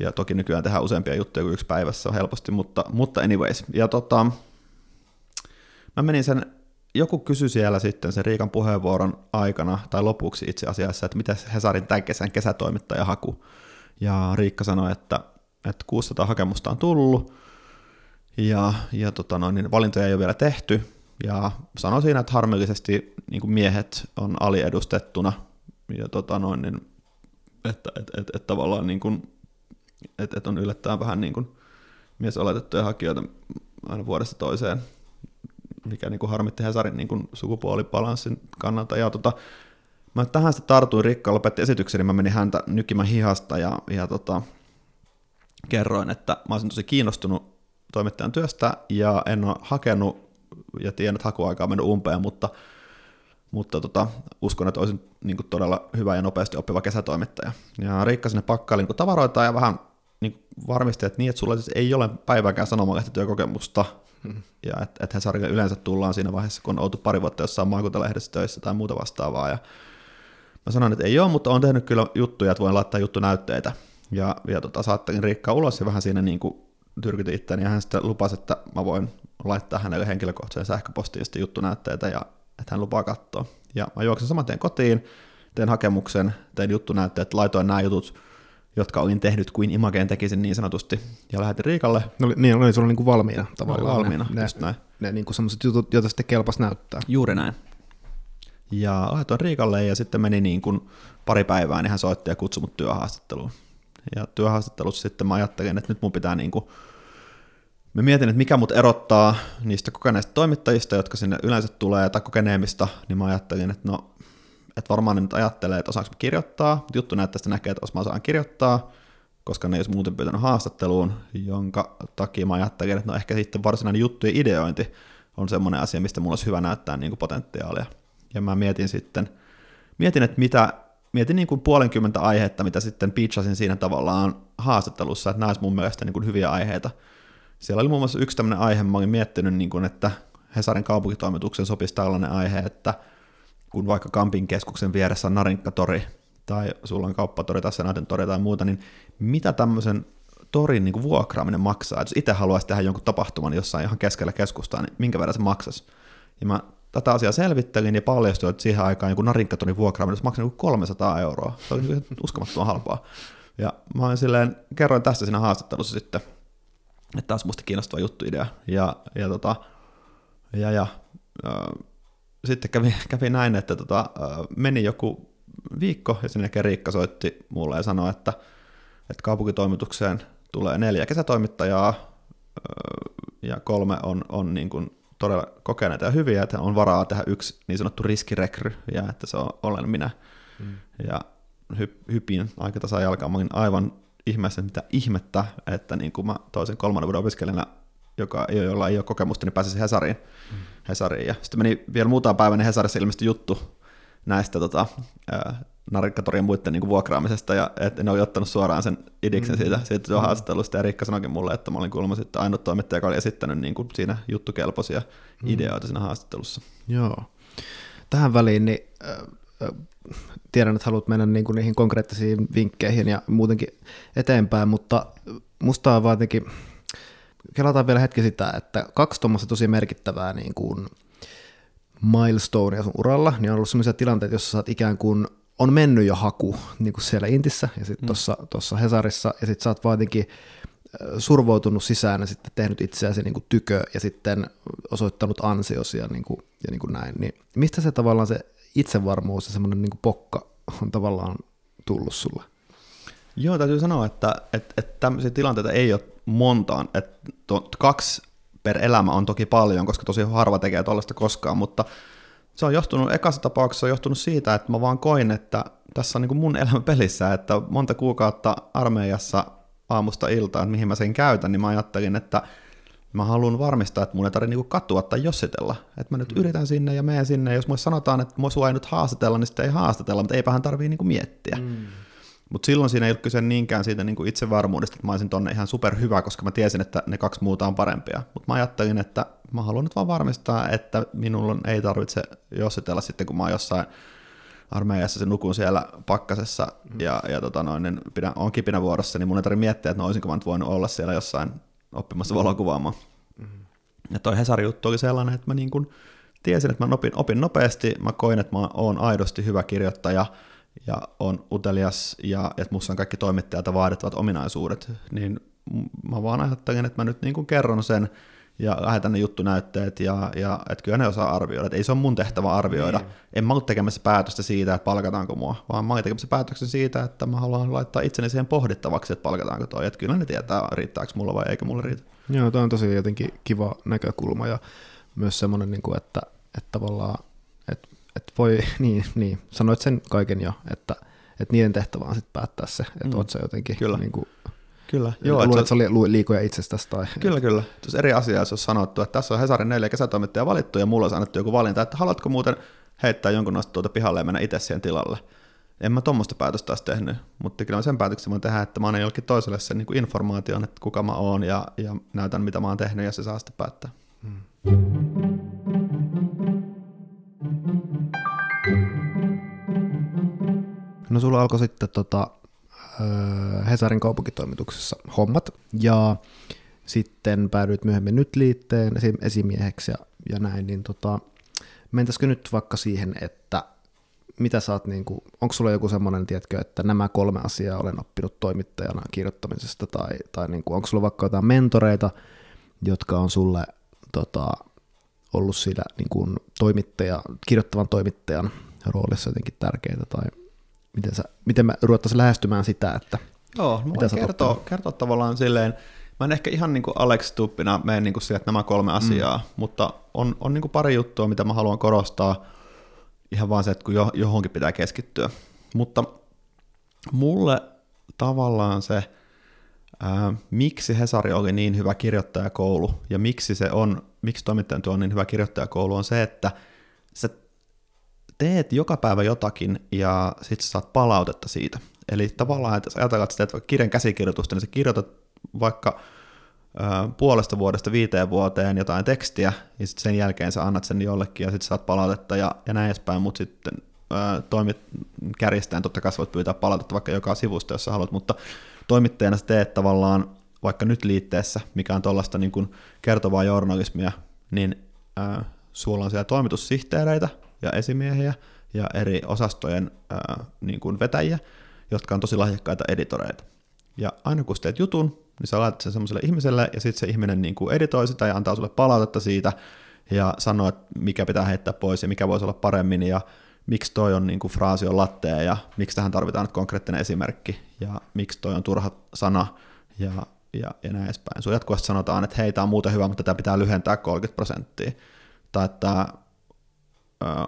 Ja toki nykyään tehdään useampia juttuja kuin yksi päivässä helposti, mutta, mutta anyways. Ja tota, mä menin sen, joku kysyi siellä sitten sen Riikan puheenvuoron aikana, tai lopuksi itse asiassa, että mitä Hesarin tämän kesän kesätoimittaja haku. Ja Riikka sanoi, että, että 600 hakemusta on tullut, ja, ja tota noin, niin valintoja ei ole vielä tehty, ja sanoi siinä, että harmillisesti niin miehet on aliedustettuna, ja tota noin, niin, että et, et, et tavallaan niin kuin, et, et on yllättäen vähän niin kuin miesoletettuja hakijoita aina vuodesta toiseen, mikä niin kuin harmitti Hesarin niin kuin sukupuolibalanssin kannalta. Ja tota, mä tähän sitten tartuin, Rikka lopetti esityksen, niin mä menin häntä nykimän hihasta ja, ja tota, kerroin, että mä olisin tosi kiinnostunut toimittajan työstä ja en ole hakenut ja tiedän, että hakuaika on mennyt umpeen, mutta, mutta tota, uskon, että olisin niin kuin todella hyvä ja nopeasti oppiva kesätoimittaja. Ja Riikka sinne pakkaili niin tavaroita ja vähän niin varmisti, että niin, että sulla siis ei ole päivääkään sanomalehtityökokemusta, Hmm. ja että et Hesarille yleensä tullaan siinä vaiheessa, kun on oltu pari vuotta jossain maakuntalehdessä töissä tai muuta vastaavaa, ja mä sanoin, että ei ole, mutta on tehnyt kyllä juttuja, että voin laittaa juttunäytteitä, ja, ja tota, saattelin Riikkaa ulos ja vähän siinä niin kuin tyrkytin itseäni, ja hän sitten lupasi, että mä voin laittaa hänelle henkilökohtaisen sähköpostiin sitten juttunäytteitä, ja että hän lupaa katsoa. Ja mä juoksin saman tien kotiin, tein hakemuksen, tein juttunäytteet, laitoin nämä jutut, jotka olin tehnyt kuin Imagen tekisin niin sanotusti, ja lähetin Riikalle. Oli, niin, oli sulla niin kuin valmiina tavallaan. valmiina, ne, just näin. ne, ne niin kuin sellaiset jutut, joita sitten kelpas näyttää. Juuri näin. Ja laitoin Riikalle ja sitten meni niin kuin pari päivää, niin hän soitti ja kutsui mut työhaastatteluun. Ja työhaastattelussa sitten mä ajattelin, että nyt mun pitää niin kuin Mä mietin, että mikä mut erottaa niistä kokeneista toimittajista, jotka sinne yleensä tulee, tai kokeneemmista, niin mä ajattelin, että no, että varmaan ne nyt ajattelee, että osaanko kirjoittaa, mutta juttu näyttäisi näkee, että jos mä osaan kirjoittaa, koska ne ei olisi muuten pyytänyt haastatteluun, jonka takia mä ajattelin, että no ehkä sitten varsinainen juttujen ideointi on semmoinen asia, mistä mulla olisi hyvä näyttää niin kuin potentiaalia. Ja mä mietin sitten, mietin, että mitä, mietin niin kuin puolenkymmentä aihetta, mitä sitten pitchasin siinä tavallaan haastattelussa, että nämä mun mielestä niin kuin hyviä aiheita. Siellä oli muun muassa yksi tämmöinen aihe, mä olin miettinyt, niin kuin, että Hesarin kaupunkitoimituksen sopisi tällainen aihe, että kun vaikka Kampin keskuksen vieressä on Narinkkatori, tai sulla on kauppatori tai Senaatin tori tai muuta, niin mitä tämmöisen torin niin vuokraaminen maksaa? Et jos itse haluaisi tehdä jonkun tapahtuman jossain ihan keskellä keskustaa, niin minkä verran se maksaisi? Ja mä tätä asiaa selvittelin ja paljastui, että siihen aikaan joku Narinkatorin vuokraaminen se maksoi 300 euroa. Se oli uskomattoman halpaa. Ja mä silleen, kerroin tästä siinä haastattelussa sitten, että taas musta kiinnostava juttuidea. Ja, ja, tota, ja, ja äh, sitten kävi, kävi näin, että tota, meni joku viikko ja sen jälkeen Riikka soitti mulle ja sanoi, että, että kaupunkitoimitukseen tulee neljä kesätoimittajaa ja kolme on, on niin kuin todella kokeneita ja hyviä, että on varaa tehdä yksi niin sanottu riskirekry ja että se on, olen minä. Mm. Ja hy, hypin aika tasan jalkaan. Mä olin aivan ihmeessä, mitä ihmettä, että niin kuin mä toisen kolmannen vuoden opiskelijana, joka, jolla ei ole kokemusta, niin pääsisi Hesariin. Mm. Hesariin. Ja sitten meni vielä muutama päivä, niin Hesarissa ilmestyi juttu näistä tota, narikkatorien muiden niin kuin vuokraamisesta, ja että ne oli ottanut suoraan sen idiksen mm-hmm. siitä, siitä mm-hmm. haastattelusta, ja Riikka sanoikin mulle, että mä olin kuulemma sitten ainut toimittaja, joka oli esittänyt niin kuin siinä juttukelpoisia mm-hmm. ideoita siinä haastattelussa. Joo. Tähän väliin, niin äh, tiedän, että haluat mennä niin kuin niihin konkreettisiin vinkkeihin ja muutenkin eteenpäin, mutta musta on vaan jotenkin, kelataan vielä hetki sitä, että kaksi tuommoista tosi merkittävää niin kuin milestonea sun uralla, niin on ollut sellaisia tilanteita, joissa sä oot ikään kuin on mennyt jo haku niin kuin siellä Intissä ja sitten mm. tuossa Hesarissa, ja sitten sä oot jotenkin survoutunut sisään ja sitten tehnyt itseäsi niin kuin tykö ja sitten osoittanut ansiosi ja, niin kuin, ja niin kuin näin. Niin mistä se tavallaan se itsevarmuus ja semmoinen niin kuin pokka on tavallaan tullut sulle? Joo, täytyy sanoa, että, että, että tämmöisiä tilanteita ei ole montaan. Että to, kaksi per elämä on toki paljon, koska tosi harva tekee tuollaista koskaan, mutta se on johtunut, ekassa tapauksessa on johtunut siitä, että mä vaan koin, että tässä on niin kuin mun elämä pelissä, että monta kuukautta armeijassa aamusta iltaan, että mihin mä sen käytän, niin mä ajattelin, että mä haluan varmistaa, että mun ei tarvitse niinku katua tai jossitella. Että mä nyt mm. yritän sinne ja menen sinne, jos mulle sanotaan, että mua ei nyt haastatella, niin sitten ei haastatella, mutta eipähän tarvii niinku miettiä. Mm. Mutta silloin siinä ei ollut kyse niinkään siitä niin kuin itsevarmuudesta, että mä olisin tonne ihan superhyvä, koska mä tiesin, että ne kaksi muuta on parempia. Mutta mä ajattelin, että mä haluan nyt vaan varmistaa, että minulla ei tarvitse jossitella sitten, kun mä oon jossain armeijassa se nukun siellä pakkasessa mm. ja, ja tota noin, niin pidän, on kipinä vuorossa, niin mun ei tarvitse miettiä, että no olisinko mä nyt voinut olla siellä jossain oppimassa valokuvaamaan. Mm. Ja toi Hesari-juttu oli sellainen, että mä niin kuin tiesin, että mä opin, opin nopeasti, mä koin, että mä oon aidosti hyvä kirjoittaja, ja on utelias ja että musta on kaikki toimittajalta vaadittavat ominaisuudet, niin mä vaan ajattelin, että mä nyt niin kuin kerron sen ja lähetän ne juttunäytteet ja, ja että kyllä ne osaa arvioida. Että ei se ole mun tehtävä arvioida. Niin. En mä ollut tekemässä päätöstä siitä, että palkataanko mua, vaan mä olin tekemässä päätöksen siitä, että mä haluan laittaa itseni siihen pohdittavaksi, että palkataanko toi. Että kyllä ne tietää, riittääkö mulla vai eikö mulla riitä. Joo, toi on tosi jotenkin kiva näkökulma ja myös semmoinen, niin kuin, että, että tavallaan että voi, (laughs) niin, niin, sanoit sen kaiken jo, että, että niiden tehtävä on sitten päättää se, että mm. oot se jotenkin kyllä. Niin kuin, Kyllä. Joo, luulen, että se oli liikoja itsestäsi. Tai... Kyllä, kyllä. Se eri asia, jos on sanottu, että tässä on Hesarin neljä kesätoimittajaa valittu ja mulla on annettu joku valinta, että haluatko muuten heittää jonkun noista tuota pihalle ja mennä itse siihen tilalle. En mä tuommoista päätöstä taas tehnyt, mutta kyllä sen päätöksen voin tehdä, että mä annan jollekin toiselle sen niin kuin informaation, että kuka mä oon ja, ja näytän mitä mä oon tehnyt ja se saa sitten päättää. Hmm. No sulla alkoi sitten tota, Hesarin kaupunkitoimituksessa hommat, ja sitten päädyit myöhemmin nyt liitteen esimieheksi ja, ja näin, niin tota, mentäisikö nyt vaikka siihen, että mitä sä oot, niin kuin, onko sulla joku semmoinen, tiedätkö, että nämä kolme asiaa olen oppinut toimittajana kirjoittamisesta, tai, tai niin kuin, onko sulla vaikka jotain mentoreita, jotka on sulle tota, ollut siinä niin kuin toimittaja, kirjoittavan toimittajan roolissa jotenkin tärkeitä, tai miten, sä, miten mä ruvettaisiin lähestymään sitä, että Joo, mä voin kertoa, kertoa tavallaan silleen, mä en ehkä ihan niin kuin Alex Tuppina mene niin kuin sieltä nämä kolme asiaa, mm. mutta on, on niin kuin pari juttua, mitä mä haluan korostaa, ihan vaan se, että kun johonkin pitää keskittyä. Mutta mulle tavallaan se, ää, miksi Hesari oli niin hyvä kirjoittajakoulu ja miksi se on, miksi toimittajan tuo on niin hyvä kirjoittajakoulu on se, että sä teet joka päivä jotakin ja sitten saat palautetta siitä. Eli tavallaan, että jos ajatellaan, että teet vaikka kirjan käsikirjoitusta, niin sä kirjoitat vaikka puolesta vuodesta viiteen vuoteen jotain tekstiä, ja sitten sen jälkeen sä annat sen jollekin, ja sitten saat palautetta, ja, ja näin edespäin, mutta sitten ää, toimit kärjistäen, totta kai voit pyytää palautetta vaikka joka sivusta, jos sä haluat, mutta toimittajana sä teet tavallaan vaikka nyt liitteessä, mikä on tuollaista niin kertovaa journalismia, niin ää, sulla on siellä toimitussihteereitä, ja esimiehiä ja eri osastojen ää, niin kuin vetäjiä, jotka on tosi lahjakkaita editoreita. Ja aina kun teet jutun, niin sä laitat sen semmoiselle ihmiselle, ja sitten se ihminen niin kuin editoi sitä ja antaa sulle palautetta siitä, ja sanoo, että mikä pitää heittää pois ja mikä voisi olla paremmin, ja miksi toi on niin kuin fraasi on lattea, ja miksi tähän tarvitaan nyt konkreettinen esimerkki, ja miksi toi on turha sana, ja, ja, ja näin edespäin. Sun jatkuvasti sanotaan, että hei, tämä on muuten hyvä, mutta tämä pitää lyhentää 30 prosenttia. Tai että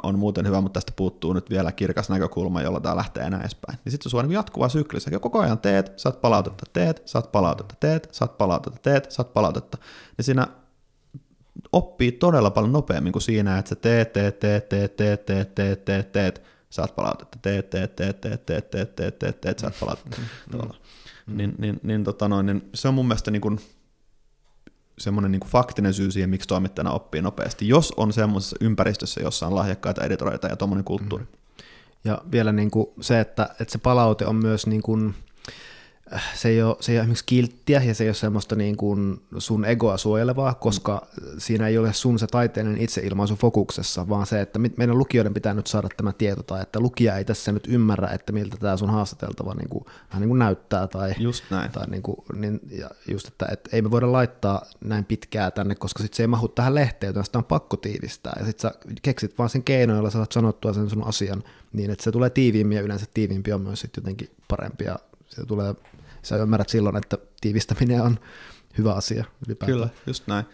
on muuten hyvä, mutta tästä puuttuu nyt vielä kirkas näkökulma, jolla tämä lähtee enää edespäin. Niin sitten se on niin jatkuva sykli. Sä koko ajan teet, saat palautetta, teet, saat palautetta, teet, saat palautetta, teet, saat palautetta. Niin siinä oppii todella paljon nopeammin kuin siinä, että sä teet, teet, teet, teet, teet, teet, teet, teet, teet, saat palautetta, teet, teet, teet, teet, teet, teet, teet, teet, teet, saat palautetta. Niin, niin, niin, tota noin, niin se on mun mielestä niin kuin semmoinen niin faktinen syy siihen, miksi toimittajana oppii nopeasti, jos on semmoisessa ympäristössä, jossa on lahjakkaita editoreita ja tuommoinen kulttuuri. Mm. Ja vielä niin kuin se, että, että se palaute on myös niin kuin, se ei, ole, se ei ole esimerkiksi kilttiä ja se ei ole semmoista niin kuin sun egoa suojelevaa, koska mm. siinä ei ole sun se taiteellinen itseilmaisu fokuksessa, vaan se, että meidän lukijoiden pitää nyt saada tämä tieto, tai että lukija ei tässä nyt ymmärrä, että miltä tämä sun haastateltava niin kuin, vähän niin kuin näyttää. Tai, just näin. Tai niin kuin, niin, ja just, että, että ei me voida laittaa näin pitkää tänne, koska sitten se ei mahu tähän lehteen, joten sitä on pakko tiivistää. Ja sitten sä keksit vaan sen keinon, jolla saat sanottua sen sun asian niin, että se tulee tiiviimmin ja yleensä tiiviimpi on myös sitten jotenkin parempi ja se tulee sä ymmärrät silloin, että tiivistäminen on hyvä asia ylipäätään. Kyllä, just näin.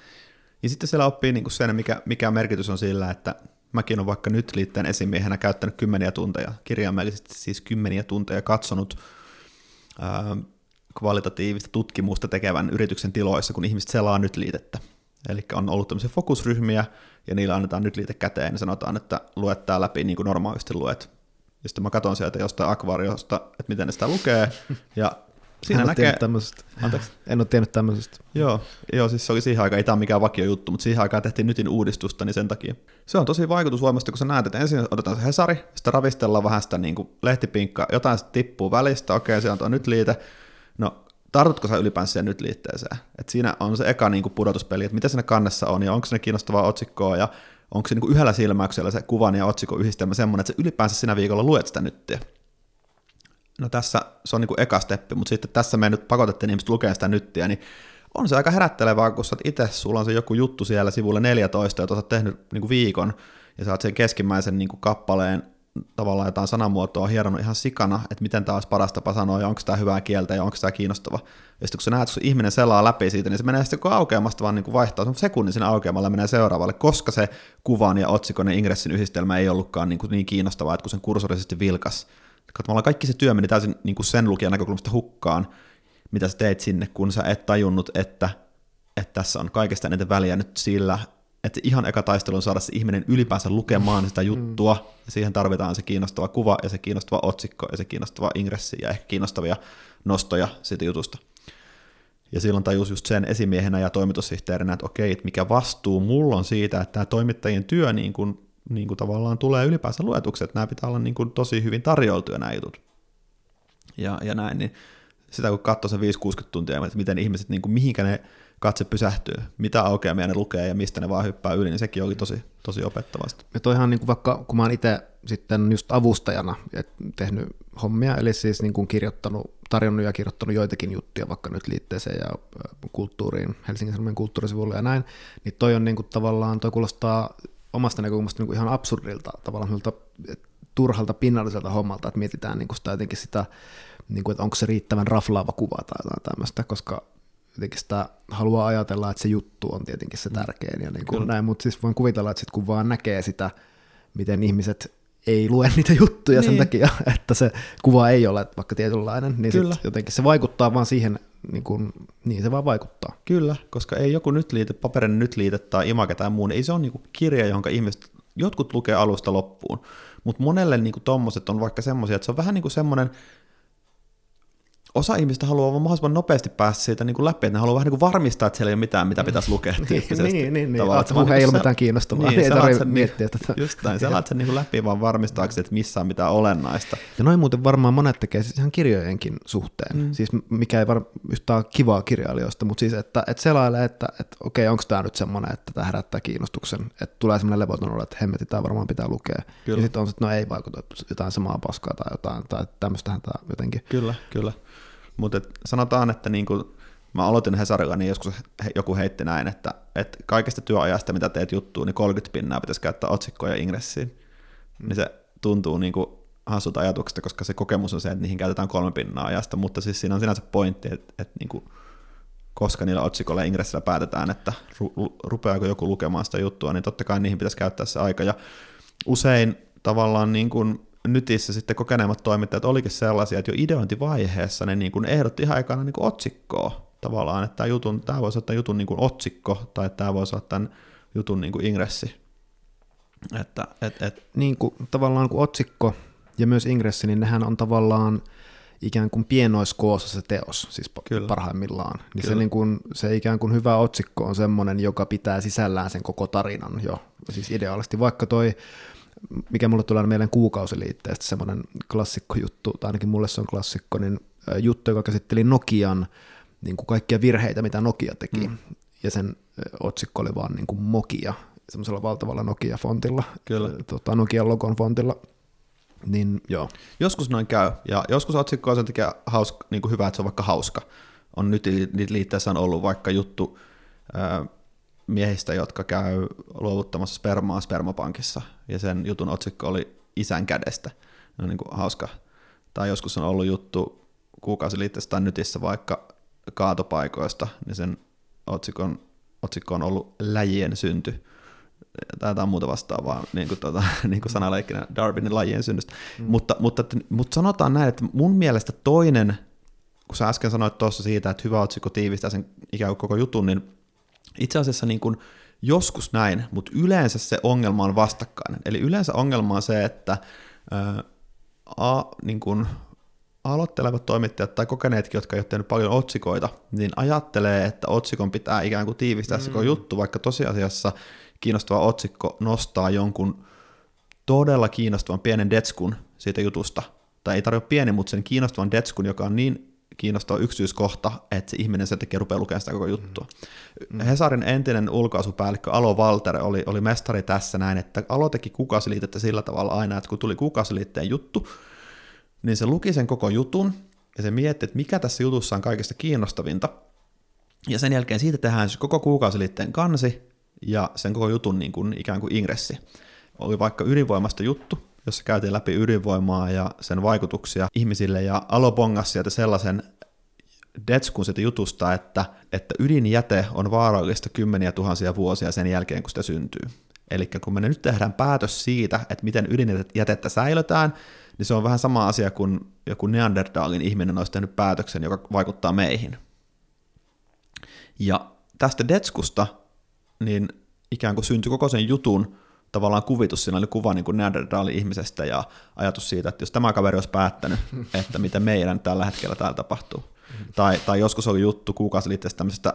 Ja sitten siellä oppii niin sen, mikä, mikä merkitys on sillä, että mäkin olen vaikka nyt liitteen esimiehenä käyttänyt kymmeniä tunteja, kirjaimellisesti siis kymmeniä tunteja katsonut ää, kvalitatiivista tutkimusta tekevän yrityksen tiloissa, kun ihmiset selaa nyt liitettä. Eli on ollut tämmöisiä fokusryhmiä, ja niillä annetaan nyt liite käteen, ja sanotaan, että luet tää läpi niin kuin normaalisti luet. Ja sitten mä katson sieltä jostain akvaariosta, että miten ne sitä lukee, (laughs) ja Siinä en näkee... Anteeksi? En ole tiennyt tämmöisestä. Joo, joo, siis se oli siihen aikaan, ei tämä mikään vakio juttu, mutta siihen aikaan tehtiin nytin uudistusta, niin sen takia. Se on tosi vaikutusvoimasta, kun sä näet, että ensin otetaan se Hesari, sitten ravistellaan vähän sitä niin kuin lehtipinkkaa, jotain sitten tippuu välistä, okei, se on tuo nyt liite. No, tartutko sä ylipäänsä siihen nyt liitteeseen? Et siinä on se eka niin kuin pudotuspeli, että mitä siinä kannessa on, ja onko se kiinnostavaa otsikkoa, ja onko se niin kuin yhdellä silmäyksellä se kuvan ja otsikon yhdistelmä semmoinen, että sä ylipäänsä sinä viikolla luet sitä nyttiä no tässä se on niin kuin eka steppi, mutta sitten tässä me nyt pakotettiin ihmiset lukemaan sitä nyttiä, niin on se aika herättelevää, kun sä itse, sulla on se joku juttu siellä sivulle 14, jota sä oot tehnyt niin kuin viikon, ja sä oot sen keskimmäisen niin kuin kappaleen tavallaan jotain sanamuotoa hieronnut ihan sikana, että miten tämä olisi paras tapa sanoa, ja onko tämä hyvää kieltä, ja onko tämä kiinnostava. Ja sitten kun sä näet, kun se ihminen selaa läpi siitä, niin se menee sitten aukeamasta vaan niin kuin vaihtaa, se on sekunnin sinne aukeamalla menee seuraavalle, koska se kuvan ja otsikon ja ingressin yhdistelmä ei ollutkaan niin, kuin niin kiinnostavaa, että kun sen kursorisesti vilkas, Tavallaan kaikki se työ meni täysin niin kuin sen lukijan näkökulmasta hukkaan, mitä sä teet sinne, kun sä et tajunnut, että, että tässä on kaikesta eniten väliä nyt sillä, että ihan eka taistelu on saada se ihminen ylipäänsä lukemaan sitä juttua, mm. ja siihen tarvitaan se kiinnostava kuva, ja se kiinnostava otsikko, ja se kiinnostava ingressi, ja ehkä kiinnostavia nostoja siitä jutusta. Ja silloin tajus just sen esimiehenä ja toimitussihteerinä, että okei, että mikä vastuu mulla on siitä, että tämä toimittajien työ niin kuin niin kuin tavallaan tulee ylipäänsä luetuksi, että nämä pitää olla niin kuin tosi hyvin tarjoltuja nämä jutut. Ja, ja näin, niin sitä kun katsoo se 5-60 tuntia, että miten ihmiset, niin kuin, mihinkä ne katse pysähtyy, mitä aukeamia ne lukee ja mistä ne vaan hyppää yli, niin sekin oli tosi, tosi opettavasta. Ja toihan niin kuin vaikka, kun mä oon itse sitten just avustajana et tehnyt hommia, eli siis niin kuin kirjoittanut, tarjonnut ja kirjoittanut joitakin juttuja vaikka nyt liitteeseen ja kulttuuriin, Helsingin Sanomien kulttuurisivuille ja näin, niin toi on niin kuin tavallaan, toi kuulostaa omasta näkökulmasta niin kuin ihan absurdilta tavallaan turhalta pinnalliselta hommalta, että mietitään niin kuin sitä jotenkin sitä, niin kuin, että onko se riittävän raflaava kuva tai jotain tämmöistä, koska jotenkin sitä haluaa ajatella, että se juttu on tietenkin se mm. tärkein ja niin kuin näin, mutta siis voin kuvitella, että sit kun vaan näkee sitä, miten ihmiset ei lue niitä juttuja niin. sen takia, (laughs) että se kuva ei ole vaikka tietynlainen, niin Kyllä. Sit jotenkin se vaikuttaa vaan siihen, niin, kuin, niin se vaan vaikuttaa. Kyllä, koska ei joku nyt liite, paperinen nyt liite tai imake tai muu, niin ei se ole niin kirja, johon ihmiset, jotkut lukee alusta loppuun, mutta monelle niin tommoset on vaikka semmoisia, että se on vähän niin kuin semmoinen, osa ihmistä haluaa vaan mahdollisimman nopeasti päästä siitä niin kuin läpi, että ne haluaa vähän niin kuin varmistaa, että siellä ei ole mitään, mitä pitäisi lukea. (laughs) niin, niin, niin, niin. Puhe ei ole mitään kiinnostavaa, niin, ei tarvitse miettiä tätä. Just näin, sä sen niin kuin läpi vaan varmistaaksesi, että missä on mitään olennaista. Ja noin muuten varmaan monet tekee siis ihan kirjojenkin suhteen, mm. siis mikä ei varmaan yhtään kivaa kirjailijoista, mutta siis että, että selailee, että, että okei, onko tämä nyt semmoinen, että tämä herättää kiinnostuksen, että tulee semmoinen levoton olo, että hemmetti, tämä varmaan pitää lukea. Kyllä. Ja sitten on että no ei vaikuta jotain samaa paskaa tai jotain, tai tämmöistähän tämä jotenkin. Kyllä, kyllä. Mutta sanotaan, että niin kuin mä aloitin Hesarilla, niin joskus joku heitti näin, että, että kaikesta työajasta, mitä teet juttuun, niin 30 pinnaa pitäisi käyttää otsikkoja ja ingressiin. Mm. Niin se tuntuu niin kuin hassulta ajatuksesta, koska se kokemus on se, että niihin käytetään kolme pinnaa ajasta, mutta siis siinä on sinänsä pointti, että, että niin kuin, koska niillä otsikoilla ja ingressillä päätetään, että ru- rupeaako joku lukemaan sitä juttua, niin totta kai niihin pitäisi käyttää se aika. Ja usein tavallaan niin kuin nytissä sitten kokeneemmat toimittajat olikin sellaisia, että jo ideointivaiheessa ne niin kuin ehdotti ihan aikana niin kuin otsikkoa tavallaan, että tämä, jutun, tämä voisi olla tämän jutun niin kuin otsikko, tai tämä voisi olla tämän jutun niin kuin ingressi. Että, et, et. Niin kuin, tavallaan kuin otsikko ja myös ingressi, niin nehän on tavallaan ikään kuin pienoiskoossa se teos, siis Kyllä. parhaimmillaan. Niin se, niin kuin, se ikään kuin hyvä otsikko on semmoinen, joka pitää sisällään sen koko tarinan jo, siis ideaalisesti. Vaikka toi mikä mulle tulee mieleen kuukausiliitteestä, semmoinen klassikkojuttu, tai ainakin mulle se on klassikko, niin juttu, joka käsitteli Nokian niin kuin kaikkia virheitä, mitä Nokia teki, mm. ja sen otsikko oli vaan niin kuin Mokia, semmoisella valtavalla Nokia-fontilla, Kyllä. Tota, Nokian logon fontilla, niin joo. Joskus noin käy, ja joskus otsikko on sen takia hauska, niin kuin hyvä, että se on vaikka hauska. On nyt liitteessä on ollut vaikka juttu, miehistä, jotka käy luovuttamassa spermaa spermapankissa, ja sen jutun otsikko oli isän kädestä. No niin kuin hauska. Tai joskus on ollut juttu kuukausiliitteessä tai nytissä vaikka kaatopaikoista, niin sen otsikon, otsikko on ollut läjien synty tai jotain muuta vastaavaa, niin kuin, tuota, (laughs) niin kuin sanaleikkinä Darwinin lajien synnystä. Mm. Mutta, mutta, mutta sanotaan näin, että mun mielestä toinen, kun sä äsken sanoit tuossa siitä, että hyvä otsikko tiivistää sen ikään kuin koko jutun, niin itse asiassa niin kuin joskus näin, mutta yleensä se ongelma on vastakkainen. Eli yleensä ongelma on se, että ää, a, niin kuin aloittelevat toimittajat tai kokeneetkin, jotka ei ole tehnyt paljon otsikoita, niin ajattelee, että otsikon pitää ikään kuin tiivistää mm. se juttu, vaikka tosiasiassa kiinnostava otsikko nostaa jonkun todella kiinnostavan pienen detskun siitä jutusta, tai ei tarvitse pieni, mutta sen kiinnostavan detskun, joka on niin kiinnostava yksityiskohta, että se ihminen sen takia rupeaa lukemaan sitä koko juttua. Mm. Hesarin entinen ulkoasupäällikkö Alo Walter oli, oli mestari tässä näin, että Alo teki kukausiliitettä sillä tavalla aina, että kun tuli kukausiliitteen juttu, niin se luki sen koko jutun, ja se mietti, että mikä tässä jutussa on kaikista kiinnostavinta, ja sen jälkeen siitä tehdään se koko kuukausiliitteen kansi, ja sen koko jutun niin kuin, ikään kuin ingressi. Oli vaikka ydinvoimasta juttu, jossa käytiin läpi ydinvoimaa ja sen vaikutuksia ihmisille, ja Alo bongasi sieltä sellaisen detskun siitä jutusta, että, että ydinjäte on vaarallista kymmeniä tuhansia vuosia sen jälkeen, kun sitä syntyy. Eli kun me nyt tehdään päätös siitä, että miten ydinjätettä säilötään, niin se on vähän sama asia kuin joku Neandertalin ihminen olisi tehnyt päätöksen, joka vaikuttaa meihin. Ja tästä detskusta niin ikään kuin syntyi koko sen jutun tavallaan kuvitus, siinä oli kuva niin kuin Neandertalin ihmisestä ja ajatus siitä, että jos tämä kaveri olisi päättänyt, (laughs) että mitä meidän tällä hetkellä täällä tapahtuu. Tai, tai joskus oli juttu kuukausi liitteestä tämmöisestä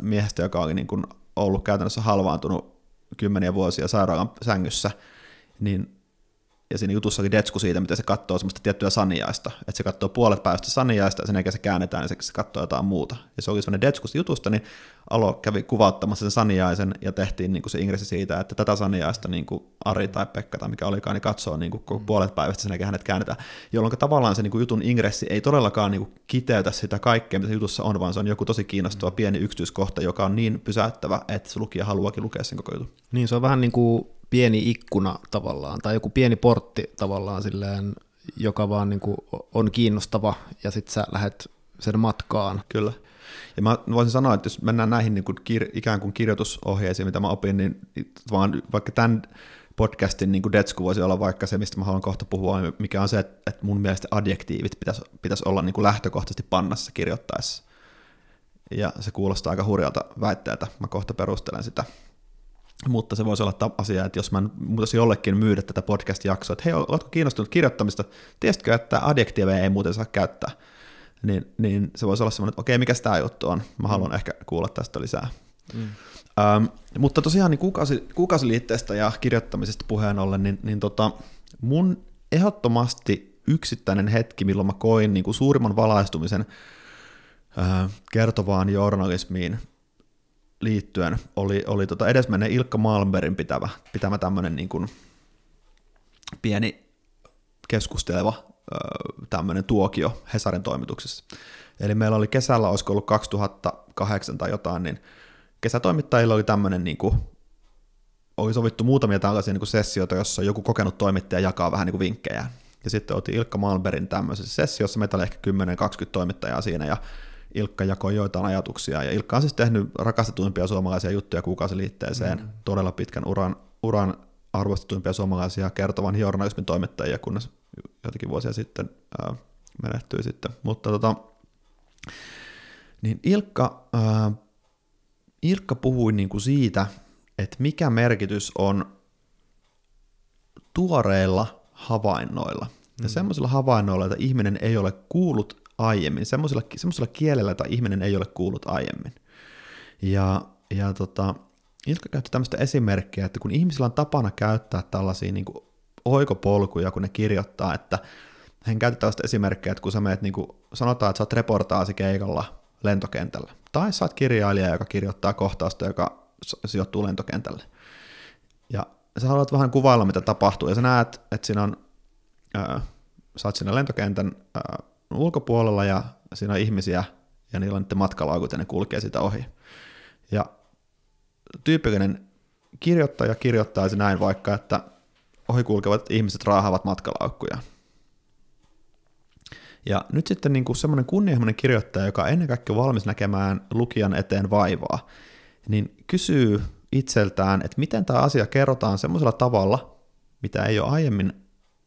miehestä, joka oli niin kuin ollut käytännössä halvaantunut kymmeniä vuosia sairaalan sängyssä, niin ja siinä jutussa oli detsku siitä, miten se katsoo semmoista tiettyä saniaista, että se katsoo puolet päivästä saniaista ja sen jälkeen se käännetään ja se, se katsoo jotain muuta. Ja se oli semmoinen detsku jutusta, niin Alo kävi kuvauttamassa sen saniaisen ja tehtiin niin kuin se ingressi siitä, että tätä saniaista niin kuin Ari tai Pekka tai mikä olikaan, niin katsoo niin kuin mm. puolet päivästä sen jälkeen hänet käännetään, jolloin tavallaan se niin kuin jutun ingressi ei todellakaan niin kuin kiteytä sitä kaikkea, mitä jutussa on, vaan se on joku tosi kiinnostava mm. pieni yksityiskohta, joka on niin pysäyttävä, että se lukija haluakin lukea sen koko jutun. Niin, se on vähän niin kuin pieni ikkuna tavallaan, tai joku pieni portti tavallaan silleen, joka vaan niin kuin on kiinnostava, ja sitten sä lähdet sen matkaan. Kyllä. Ja mä voisin sanoa, että jos mennään näihin niin kuin kir- ikään kuin kirjoitusohjeisiin, mitä mä opin, niin vaan vaikka tämän podcastin niin kuin detsku voisi olla vaikka se, mistä mä haluan kohta puhua, mikä on se, että mun mielestä adjektiivit pitäisi, pitäisi olla niin kuin lähtökohtaisesti pannassa kirjoittaessa. Ja se kuulostaa aika hurjalta väitteeltä. Mä kohta perustelen sitä mutta se voisi olla asia, että jos mä muutasin jollekin myydä tätä podcast-jaksoa, että hei, oletko kiinnostunut kirjoittamista, tiesitkö, että adjektiiveja ei muuten saa käyttää, niin, niin se voisi olla semmoinen, että okei, mikä tämä juttu on, mä haluan mm. ehkä kuulla tästä lisää. Mm. Ähm, mutta tosiaan niin kuukausi, kuukausiliitteestä ja kirjoittamisesta puheen ollen, niin, niin tota, mun ehdottomasti yksittäinen hetki, milloin mä koin niin kuin suurimman valaistumisen äh, kertovaan journalismiin, liittyen oli, oli tota edesmenneen Ilkka Malmbergin pitävä, pitämä tämmöinen niin kuin pieni keskusteleva tämmöinen tuokio Hesarin toimituksessa. Eli meillä oli kesällä, olisiko ollut 2008 tai jotain, niin kesätoimittajilla oli tämmöinen, niin kuin, oli sovittu muutamia tällaisia niin kuin sessioita, jossa joku kokenut toimittaja jakaa vähän niin kuin vinkkejä. Ja sitten otti Ilkka Malmbergin tämmöisessä sessiossa, meitä oli ehkä 10-20 toimittajaa siinä, ja Ilkka jakoi joitain ajatuksia, ja Ilkka on siis tehnyt rakastetuimpia suomalaisia juttuja kuukausiliitteeseen, mm. todella pitkän uran, uran arvostetuimpia suomalaisia kertovan journalismin toimittajia, kunnes jotakin vuosia sitten ää, menehtyi sitten. Mutta tota, niin Ilkka, ää, Ilkka puhui niin kuin siitä, että mikä merkitys on tuoreilla havainnoilla. Ja mm. semmoisilla havainnoilla, että ihminen ei ole kuullut aiemmin, semmoisella, semmoisella kielellä, jota ihminen ei ole kuullut aiemmin. Ja, ja tota, Ilkka käytti tämmöistä esimerkkiä, että kun ihmisillä on tapana käyttää tällaisia niin kuin oikopolkuja, kun ne kirjoittaa, että hän käyttää tällaista esimerkkiä, että kun sä meet, niin kuin, sanotaan, että sä oot reportaasi keikalla lentokentällä, tai sä oot kirjailija, joka kirjoittaa kohtausta, joka sijoittuu lentokentälle. Ja sä haluat vähän kuvailla, mitä tapahtuu, ja sä näet, että siinä on, ää, sä oot siinä lentokentän ää, ulkopuolella ja siinä on ihmisiä ja niillä on matkalaukut ja ne kulkee sitä ohi. Ja tyypillinen kirjoittaja kirjoittaisi näin vaikka, että ohikulkevat ihmiset raahavat matkalaukkuja. Ja nyt sitten niin kuin semmoinen kunnianhimoinen kirjoittaja, joka ennen kaikkea valmis näkemään lukijan eteen vaivaa, niin kysyy itseltään, että miten tämä asia kerrotaan semmoisella tavalla, mitä ei ole aiemmin,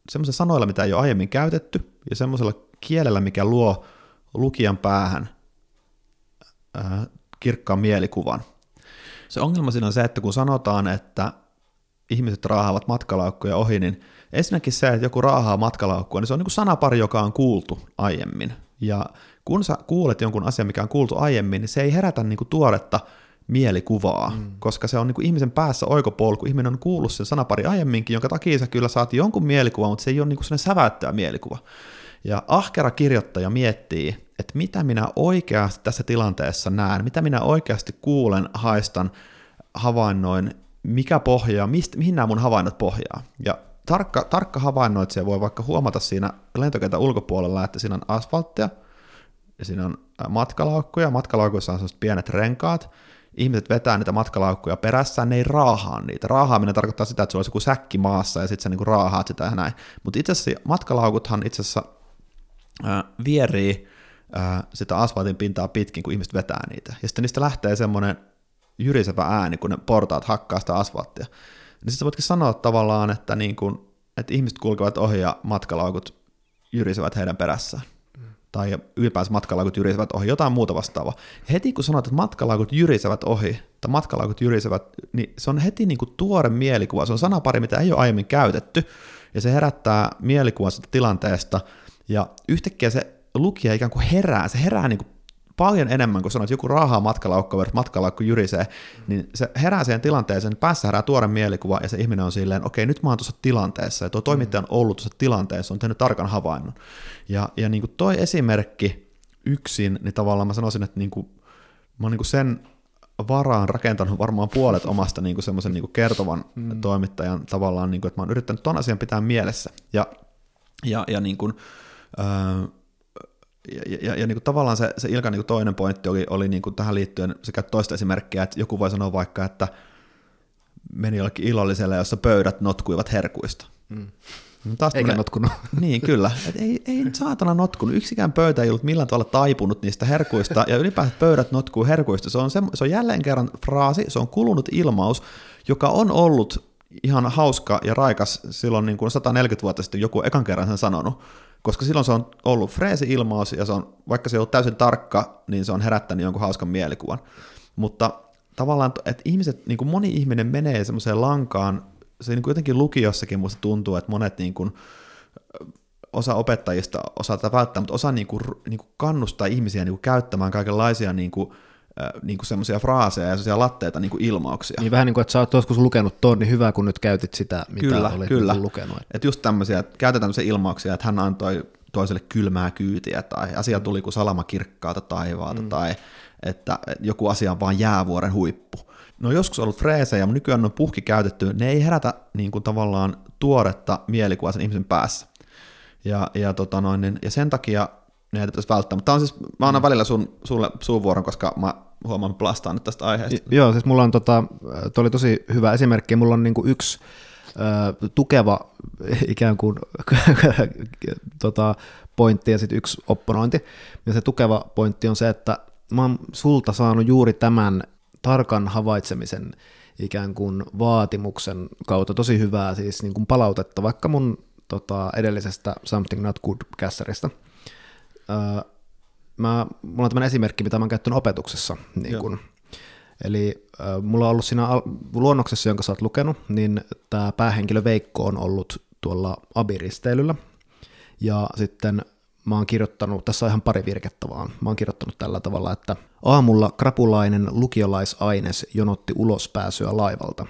semmoisella sanoilla, mitä ei ole aiemmin käytetty, ja semmoisella kielellä, mikä luo lukijan päähän ää, kirkkaan mielikuvan. Se ongelma siinä on se, että kun sanotaan, että ihmiset raahaavat matkalaukkuja ohi, niin ensinnäkin se, että joku raahaa matkalaukkua, niin se on niin kuin sanapari, joka on kuultu aiemmin. Ja kun sä kuulet jonkun asian, mikä on kuultu aiemmin, niin se ei herätä niin kuin tuoretta mielikuvaa, mm. koska se on niin kuin ihmisen päässä oikopolku. Ihminen on kuullut sen sanapari aiemminkin, jonka takia sä kyllä saat jonkun mielikuva, mutta se ei ole niin kuin sellainen säväyttävä mielikuva. Ja ahkera kirjoittaja miettii, että mitä minä oikeasti tässä tilanteessa näen, mitä minä oikeasti kuulen, haistan, havainnoin, mikä pohjaa, mistä, mihin nämä mun havainnot pohjaa. Ja tarkka, tarkka havainnoitsija voi vaikka huomata siinä lentokentän ulkopuolella, että siinä on asfalttia, ja siinä on matkalaukkuja, matkalaukuissa on sellaiset pienet renkaat, ihmiset vetää niitä matkalaukkuja perässään, ne ei raahaa niitä. Raahaaminen tarkoittaa sitä, että sulla olisi joku säkki maassa ja sitten sä niinku raahaat sitä ja näin. Mutta itse asiassa matkalaukuthan itse asiassa äh, vierii äh, sitä asfaltin pintaa pitkin, kun ihmiset vetää niitä. Ja sitten niistä lähtee semmoinen jyrisevä ääni, kun ne portaat hakkaa sitä asfalttia. Niin sitten voitkin sanoa tavallaan, että, niin kun, että ihmiset kulkevat ohi ja matkalaukut jyrisevät heidän perässään. Tai ylipäänsä matkalaukut jyrisevät ohi, jotain muuta vastaavaa. Heti kun sanot, että matkalaukut jyrisevät ohi, tai matkalaukut jyrisevät, niin se on heti niin kuin tuore mielikuva. Se on sanapari, mitä ei ole aiemmin käytetty, ja se herättää mielikuvan sitä tilanteesta, ja yhtäkkiä se lukija ikään kuin herää, se herää niin kuin paljon enemmän kuin sanoit, että joku raahaa matkalaukko versus matkalaukko jyrisee, niin se herää siihen tilanteeseen, päässä herää tuore mielikuva ja se ihminen on silleen, okei, nyt mä oon tuossa tilanteessa ja tuo toimittaja on ollut tuossa tilanteessa, on tehnyt tarkan havainnon. Ja, ja niin kuin toi esimerkki yksin, niin tavallaan mä sanoisin, että niin kuin, mä oon niin kuin sen varaan rakentanut varmaan puolet omasta niin kuin semmoisen niin kuin kertovan mm. toimittajan tavallaan, niin kuin, että mä oon yrittänyt ton asian pitää mielessä. Ja, ja, ja niin kuin, öö, ja, ja, ja niin kuin tavallaan se, se Ilkan niin kuin toinen pointti oli, oli niin kuin tähän liittyen sekä toista esimerkkiä, että joku voi sanoa vaikka, että meni jollekin illalliselle, jossa pöydät notkuivat herkuista. Mm. No taas Eikä notkunut. (laughs) Niin, kyllä. Et ei, ei nyt saatana notkunut. Yksikään pöytä ei ollut millään tavalla taipunut niistä herkuista, ja ylipäätään pöydät notkuu herkuista. Se on, se, se on jälleen kerran fraasi, se on kulunut ilmaus, joka on ollut ihan hauska ja raikas silloin niin kuin 140 vuotta sitten joku ekan kerran sen sanonut, koska silloin se on ollut freesi-ilmaus, ja se on, vaikka se ei ollut täysin tarkka, niin se on herättänyt jonkun hauskan mielikuvan. Mutta tavallaan, että ihmiset, niin kuin moni ihminen menee semmoiseen lankaan, se niin kuin jotenkin lukiossakin musta tuntuu, että monet niin kuin, osa opettajista osaa tätä välttää, mutta osa niin kuin, niin kuin kannustaa ihmisiä niin kuin käyttämään kaikenlaisia niin kuin, niin kuin semmoisia fraaseja ja semmoisia latteita niin kuin ilmauksia. Niin vähän niin kuin, että sä oot joskus lukenut tuon, niin hyvä, kun nyt käytit sitä, mitä kyllä, olet kyllä. Niin lukenut. Että just tämmöisiä, että käytetään tämmöisiä ilmauksia, että hän antoi toiselle kylmää kyytiä, tai asia tuli kuin salama kirkkaalta taivaalta, mm. tai että joku asia on vaan jäävuoren huippu. No joskus ollut freesejä, mutta nykyään on puhki käytetty, ne ei herätä niin kuin tavallaan tuoretta mielikuvaa sen ihmisen päässä. Ja, ja, tota noin, niin, ja sen takia ne ei pitäisi välttää. Mutta on siis, mä annan välillä sun, sulle suuvuoron, koska mä huomaan plastaan nyt tästä aiheesta. Joo, siis mulla on, tota, toi oli tosi hyvä esimerkki, mulla on niinku yksi ö, tukeva (laughs) ikään kuin (laughs) tota, pointti ja sitten yksi opponointi. Ja se tukeva pointti on se, että mä oon sulta saanut juuri tämän tarkan havaitsemisen ikään kuin vaatimuksen kautta tosi hyvää siis niin kuin palautetta, vaikka mun tota, edellisestä Something Not Good-kässäristä. Öö, mä, mulla on tämmöinen esimerkki, mitä mä oon käyttänyt opetuksessa. Niin kun, eli äh, mulla on ollut siinä al- luonnoksessa, jonka sä oot lukenut, niin tämä päähenkilö Veikko on ollut tuolla abiristeilyllä. Ja sitten mä oon kirjoittanut, tässä on ihan pari virkettä vaan, mä oon kirjoittanut tällä tavalla, että aamulla krapulainen lukiolaisaines jonotti ulospääsyä laivalta.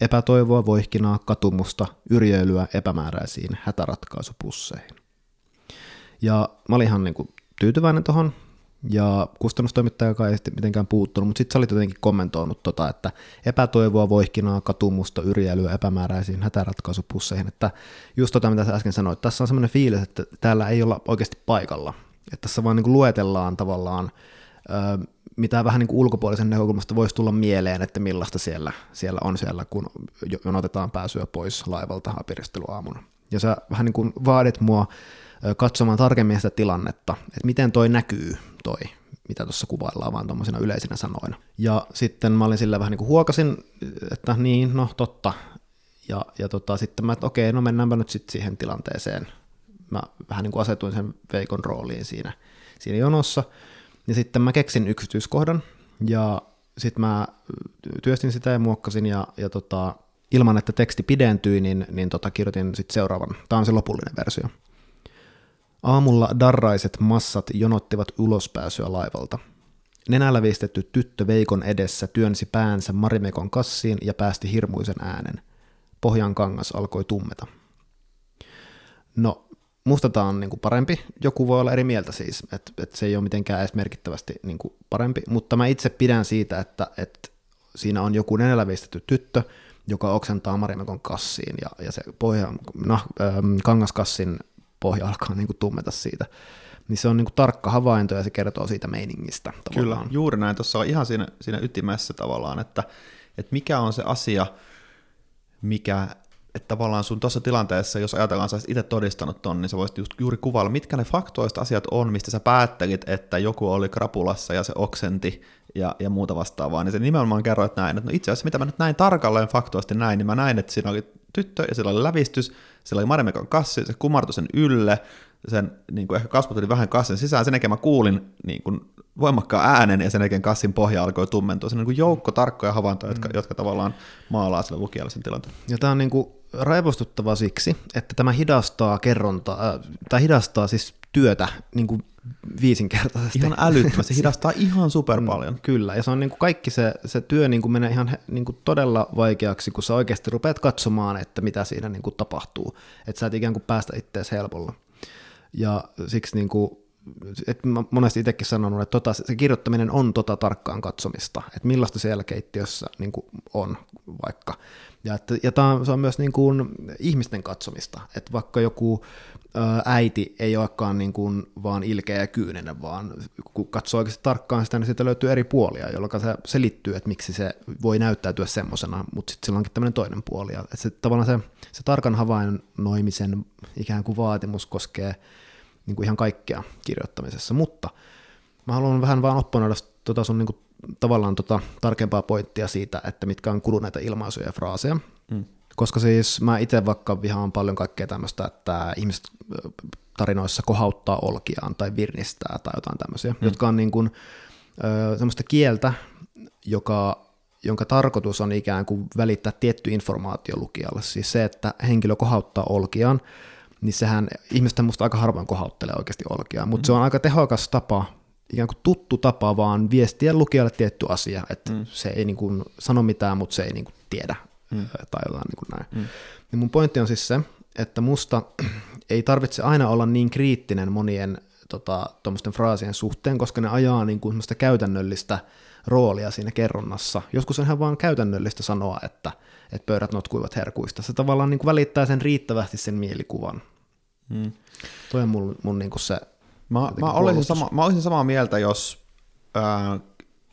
Epätoivoa, voihkinaa, katumusta, yrjöilyä epämääräisiin hätäratkaisupusseihin. Ja mä olin ihan niin kuin tyytyväinen tuohon, ja kustannustoimittaja ei sitten mitenkään puuttunut, mutta sitten sä olit jotenkin kommentoinut, tota, että epätoivoa, voihkinaa, katumusta, yrjäilyä epämääräisiin hätäratkaisupusseihin, että just tota, mitä sä äsken sanoit, tässä on semmoinen fiilis, että täällä ei olla oikeasti paikalla, että tässä vaan niin kuin luetellaan tavallaan, mitä vähän niin kuin ulkopuolisen näkökulmasta voisi tulla mieleen, että millaista siellä, siellä on siellä, kun jonotetaan pääsyä pois laivalta apiristeluaamuna. Ja sä vähän niin kuin vaadit mua katsomaan tarkemmin sitä tilannetta, että miten toi näkyy toi, mitä tuossa kuvaillaan vaan tuommoisina yleisinä sanoina. Ja sitten mä olin sillä vähän niin kuin huokasin, että niin, no totta. Ja, ja tota, sitten mä, että okei, no mennäänpä nyt sitten siihen tilanteeseen. Mä vähän niin kuin asetuin sen Veikon rooliin siinä, siinä jonossa. Ja sitten mä keksin yksityiskohdan, ja sitten mä työstin sitä ja muokkasin ja, ja tota, ilman, että teksti pidentyi, niin, niin tota, kirjoitin sitten seuraavan. Tämä on se lopullinen versio. Aamulla darraiset massat jonottivat ulospääsyä laivalta. Nenällä viistetty tyttö Veikon edessä työnsi päänsä Marimekon kassiin ja päästi hirmuisen äänen. Pohjan kangas alkoi tummeta. No, musta tämä on niinku parempi. Joku voi olla eri mieltä siis, että et se ei ole mitenkään edes merkittävästi niinku parempi, mutta mä itse pidän siitä, että et siinä on joku nenällä viistetty tyttö, joka oksentaa Marimekon kassiin ja, ja se pohja, nah, ähm, kangaskassin pohja alkaa niinku tummeta siitä. Niin se on niinku tarkka havainto ja se kertoo siitä meiningistä. Tavallaan. Kyllä, juuri näin. Tuossa on ihan siinä, siinä ytimessä tavallaan, että, että mikä on se asia, mikä että tavallaan sun tuossa tilanteessa, jos ajatellaan, että itse todistanut ton, niin sä voisit just juuri kuvailla, mitkä ne faktoista asiat on, mistä sä päättelit, että joku oli krapulassa ja se oksenti ja, ja muuta vastaavaa, niin se nimenomaan kerroit näin, että no itse asiassa mitä mä nyt näin tarkalleen faktoisesti näin, niin mä näin, että siinä oli tyttö ja sillä oli lävistys, sillä oli Marimekon kassi, se kumartui sen ylle, sen niin kuin ehkä kasvot vähän kassin sisään, sen jälkeen mä kuulin niin kuin voimakkaan äänen ja sen jälkeen kassin pohja alkoi tummentua. Se on niin kuin joukko tarkkoja havaintoja, jotka, mm. jotka tavallaan maalaa sille lukijalle sen tilanteen. Ja tämä on niin kuin raivostuttava siksi, että tämä hidastaa kerrontaa, äh, tai hidastaa siis työtä niin kuin viisinkertaisesti. Ihan älyttömästi, se (laughs) hidastaa ihan super mm, paljon. Kyllä, ja se on niin kuin kaikki se, se työ niin kuin menee ihan niin kuin todella vaikeaksi, kun sä oikeasti rupeat katsomaan, että mitä siinä niin kuin tapahtuu. Että sä et ikään kuin päästä itseäsi helpolla. Ja siksi niin kuin, että mä monesti itsekin sanonut, että tota, se kirjoittaminen on tota tarkkaan katsomista, että millaista siellä keittiössä niin kuin on vaikka. Ja, että, ja tämä, se on myös niin kuin ihmisten katsomista, että vaikka joku äiti ei olekaan niin kuin vaan ilkeä ja kyyninen, vaan kun katsoo oikeasti tarkkaan sitä, niin siitä löytyy eri puolia, jolloin se selittyy, että miksi se voi näyttäytyä semmoisena, mutta sitten sillä onkin tämmöinen toinen puoli. Että se, tavallaan se, se tarkan havainnoimisen ikään kuin vaatimus koskee niin kuin ihan kaikkea kirjoittamisessa, mutta mä haluan vähän vaan opponoida tota sun niin kuin, tavallaan tota tarkempaa pointtia siitä, että mitkä on kuluneita ilmaisuja ja fraaseja. Mm. Koska siis mä itse vaikka vihaan paljon kaikkea tämmöistä, että ihmiset tarinoissa kohauttaa olkiaan tai virnistää tai jotain tämmöisiä, mm. jotka on niin kuin, ö, semmoista kieltä, joka, jonka tarkoitus on ikään kuin välittää tietty informaatio lukijalle. Siis se, että henkilö kohauttaa olkiaan, niin sehän ihmisten musta aika harvoin kohauttelee oikeasti olkia, mutta mm. se on aika tehokas tapa, ikään kuin tuttu tapa vaan viestiä lukijalle tietty asia, että mm. se ei niin kuin sano mitään, mutta se ei niin kuin tiedä mm. tai jotain niin kuin näin. Mm. Niin mun pointti on siis se, että musta (clears throat) ei tarvitse aina olla niin kriittinen monien tota, fraasien suhteen, koska ne ajaa niin kuin käytännöllistä roolia siinä kerronnassa. Joskus on ihan vaan käytännöllistä sanoa, että, että pöydät notkuivat herkuista. Se tavallaan niin kuin välittää sen riittävästi sen mielikuvan. Mm. Toi on mun, mun niin kuin se Mä, mä, olisin sama, mä olisin samaa mieltä, jos ää,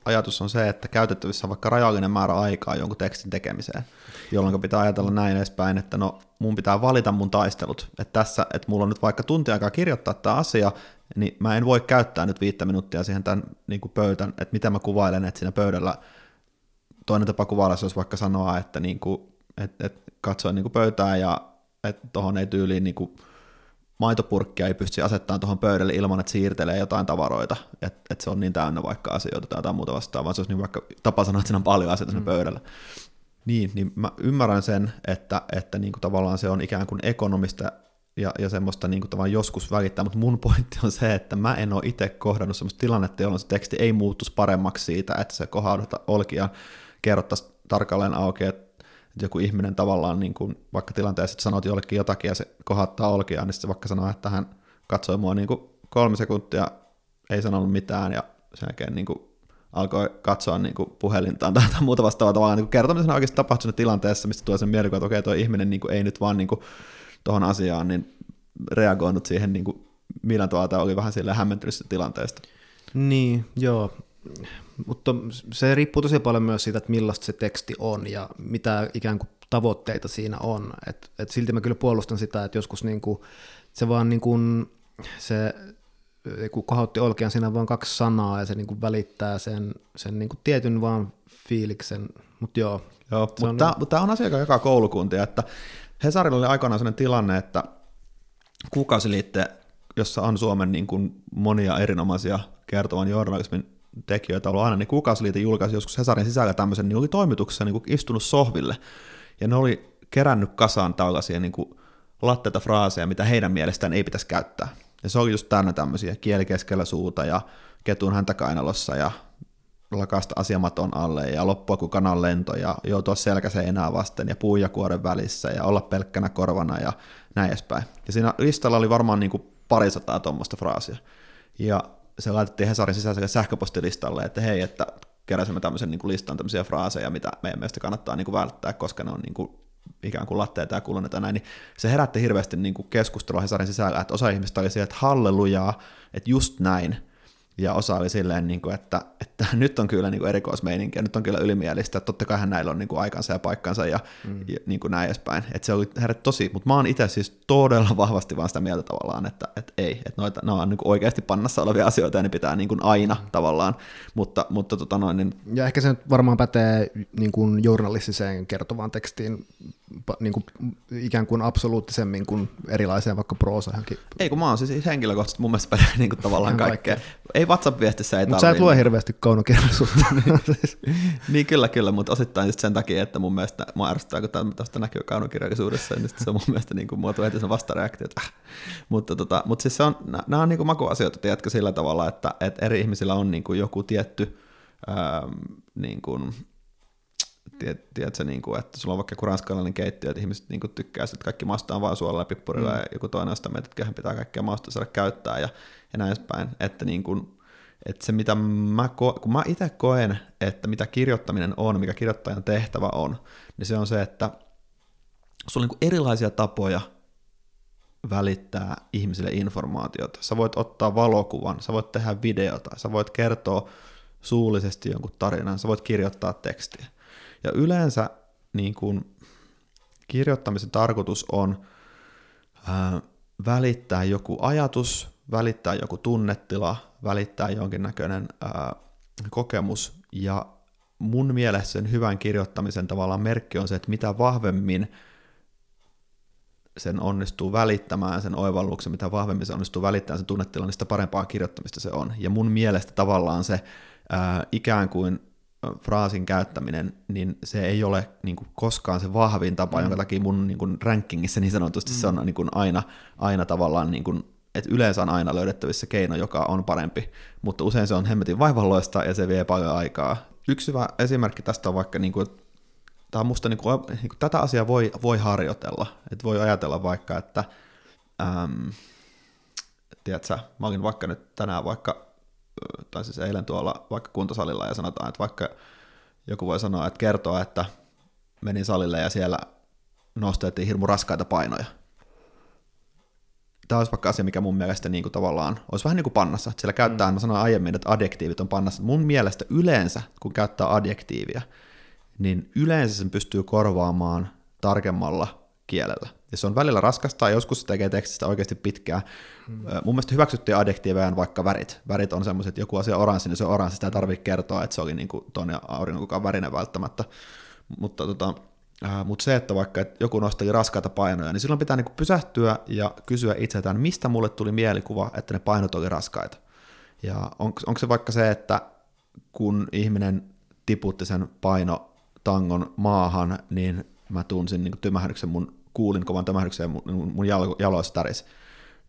ajatus on se, että käytettävissä on vaikka rajallinen määrä aikaa jonkun tekstin tekemiseen, jolloin pitää ajatella näin edespäin, että no mun pitää valita mun taistelut, että tässä, että mulla on nyt vaikka tunti aikaa kirjoittaa tämä asia, niin mä en voi käyttää nyt viittä minuuttia siihen tämän niin kuin pöytän, että mitä mä kuvailen, että siinä pöydällä toinen tapa kuvailla se olisi vaikka sanoa, että niin kuin, että, että katsoin niin kuin pöytää ja että tuohon ei tyyliin niin kuin, maitopurkkia ei pysty asettamaan tuohon pöydälle ilman, että siirtelee jotain tavaroita, että et se on niin täynnä vaikka asioita tai jotain muuta vastaavaa, vaan se olisi niin vaikka tapa sanoa, että siinä on paljon asioita mm. pöydällä. Niin, niin mä ymmärrän sen, että, että niin kuin tavallaan se on ikään kuin ekonomista ja, ja semmoista niin kuin tavallaan joskus välittää, mutta mun pointti on se, että mä en ole itse kohdannut semmoista tilannetta, jolloin se teksti ei muuttuisi paremmaksi siitä, että se kohauduta olkia kerrottaisiin tarkalleen auki, että joku ihminen tavallaan niin kuin, vaikka tilanteessa, että sanot jollekin jotakin ja se kohattaa olkia, niin se vaikka sanoo, että hän katsoi mua niin kuin kolme sekuntia, ei sanonut mitään ja sen jälkeen niin kuin alkoi katsoa niin kuin puhelintaan tai muuta vastaavaa tavallaan niin kertomisena oikeasti tapahtunut tilanteessa, mistä tulee sen mielikuva, että okei, tuo ihminen niin kuin ei nyt vaan niin kuin tuohon asiaan niin reagoinut siihen niin kuin millään tavalla, oli vähän sille hämmentynyt tilanteesta. Niin, joo. Mutta se riippuu tosi paljon myös siitä, että millaista se teksti on ja mitä ikään kuin tavoitteita siinä on. Et, et silti mä kyllä puolustan sitä, että joskus niinku, se vaan niinku, se kun kohautti olkean, siinä on vain kaksi sanaa ja se niinku välittää sen, sen niinku tietyn vaan fiiliksen, mutta joo. Joo, mutta on... tämä, tämä on asia, joka koulukuntia, että Hesarilla oli aikanaan sellainen tilanne, että kuukausiliitte, jossa on Suomen niin kuin monia erinomaisia kertovan journalismin tekijöitä ollut aina, niin Kuukausiliite julkaisi joskus Hesarin sisällä tämmöisen, niin oli toimituksessa niin kuin istunut sohville, ja ne oli kerännyt kasaan tällaisia niin kuin latteita fraaseja, mitä heidän mielestään ei pitäisi käyttää. Ja se oli just täynnä tämmöisiä kieli keskellä suuta ja ketun häntä kainalossa ja lakasta asiamaton alle ja loppua kuin kanan lento ja joutua selkäseinää vasten ja puujakuoren välissä ja olla pelkkänä korvana ja näin edespäin. Ja siinä listalla oli varmaan niin kuin parisataa tuommoista fraasia. Ja se laitettiin Hesarin sisäiselle sähköpostilistalle, että hei, että keräsimme tämmöisen niin kuin listan tämmöisiä fraaseja, mitä meidän mielestä kannattaa niin kuin välttää, koska ne on niin kuin ikään kuin latteita ja kulunneita näin, niin se herätti hirveästi niin kuin keskustelua Hesarin sisällä, että osa ihmistä oli siellä, että hallelujaa, että just näin, ja osa oli silleen, niin kuin, että, että (laughs) nyt on kyllä niin kuin erikoismeininkiä, nyt on kyllä ylimielistä, että totta kai näillä on niin kuin aikansa ja paikkansa ja, mm. ja niin kuin näin edespäin. Että se oli herätti tosi, mutta mä oon itse siis todella vahvasti vaan sitä mieltä tavallaan, että, että ei, että noita, ne on niin kuin oikeasti pannassa olevia asioita ja ne pitää niin kuin aina mm. tavallaan, mutta, mutta tota noin, niin... Ja ehkä se nyt varmaan pätee niin kuin journalistiseen kertovaan tekstiin niin kuin, ikään kuin absoluuttisemmin kuin erilaiseen vaikka proosahankin. Ei kun mä oon siis henkilökohtaisesti mun mielestä pätee niin kuin tavallaan kaikkea. Ei WhatsApp-viestissä ei Mutta sä et lue hirveästi kaunokirjallisuutta. (laughs) niin kyllä, kyllä, mutta osittain just sen takia, että mun mielestä mä ärsyttää, kun tästä näkyy kaunokirjallisuudessa, niin se on mun mielestä niin kuin, muoto heti sen vastareaktio. Äh. Mutta, tota, mutta siis se on, nämä on niin kuin makuasioita, tiedätkö, sillä tavalla, että, että eri ihmisillä on niin kuin joku tietty ähm, niin kuin, tiedät, tiedätkö, niin kuin, että sulla on vaikka joku ranskalainen keittiö, että ihmiset niin kuin, tykkää, että kaikki maustaan vain suolella ja pippurilla, mm. ja joku toinen on sitä mieltä, että pitää kaikkea mausta saada käyttää, ja, ja näin edespäin. Että, niin kuin, että se, mitä mä, ko- kun mä itse koen, että mitä kirjoittaminen on, mikä kirjoittajan tehtävä on, niin se on se, että sulla on niin erilaisia tapoja välittää ihmisille informaatiota. Sä voit ottaa valokuvan, sä voit tehdä videota, sä voit kertoa suullisesti jonkun tarinan, sä voit kirjoittaa tekstiä. Ja yleensä niin kuin, kirjoittamisen tarkoitus on ää, välittää joku ajatus, välittää joku tunnetila, välittää jonkinnäköinen ää, kokemus, ja mun mielestä sen hyvän kirjoittamisen tavallaan merkki on se, että mitä vahvemmin sen onnistuu välittämään sen oivalluksen, mitä vahvemmin se onnistuu välittämään sen tunnetilan, niin sitä parempaa kirjoittamista se on. Ja mun mielestä tavallaan se ää, ikään kuin fraasin käyttäminen, niin se ei ole niin kuin, koskaan se vahvin tapa, mm. jonka takia mun niin kuin, rankingissa niin sanotusti mm. se on niin kuin, aina, aina tavallaan, niin kuin, että yleensä on aina löydettävissä keino, joka on parempi, mutta usein se on hemmetin vaivalloista ja se vie paljon aikaa. Yksi hyvä esimerkki tästä on vaikka, niin kuin, tämä on musta, niin kuin, niin kuin, tätä asiaa voi, voi harjoitella, että voi ajatella vaikka, että äm, tiedätkö, mä olin vaikka nyt tänään vaikka tai siis eilen tuolla vaikka kuntosalilla ja sanotaan, että vaikka joku voi sanoa, että kertoa, että menin salille ja siellä nostettiin hirmu raskaita painoja. Tämä olisi vaikka asia, mikä mun mielestä niin kuin tavallaan olisi vähän niin kuin pannassa. Siellä käyttää, mm. mä sanoin aiemmin, että adjektiivit on pannassa. Mun mielestä yleensä, kun käyttää adjektiivia, niin yleensä sen pystyy korvaamaan tarkemmalla kielellä. Ja se on välillä raskasta, ja joskus se tekee tekstistä oikeasti pitkää. Hmm. Mun mielestä hyväksyttiin adjektiiveja vaikka värit. Värit on semmoiset, että joku asia on oranssi, niin se on oranssi, sitä ei tarvitse kertoa, että se oli niin kuin auringon kukaan värinen välttämättä. Mutta tota, äh, se, että vaikka että joku nosteli raskaita painoja, niin silloin pitää niin pysähtyä ja kysyä itseltään, mistä mulle tuli mielikuva, että ne painot oli raskaita. Ja on, onko se vaikka se, että kun ihminen tiputti sen paino tangon maahan, niin mä tunsin niin tymähdyksen mun kuulin kovan tämähdyksen mun, mun jaloissa täris.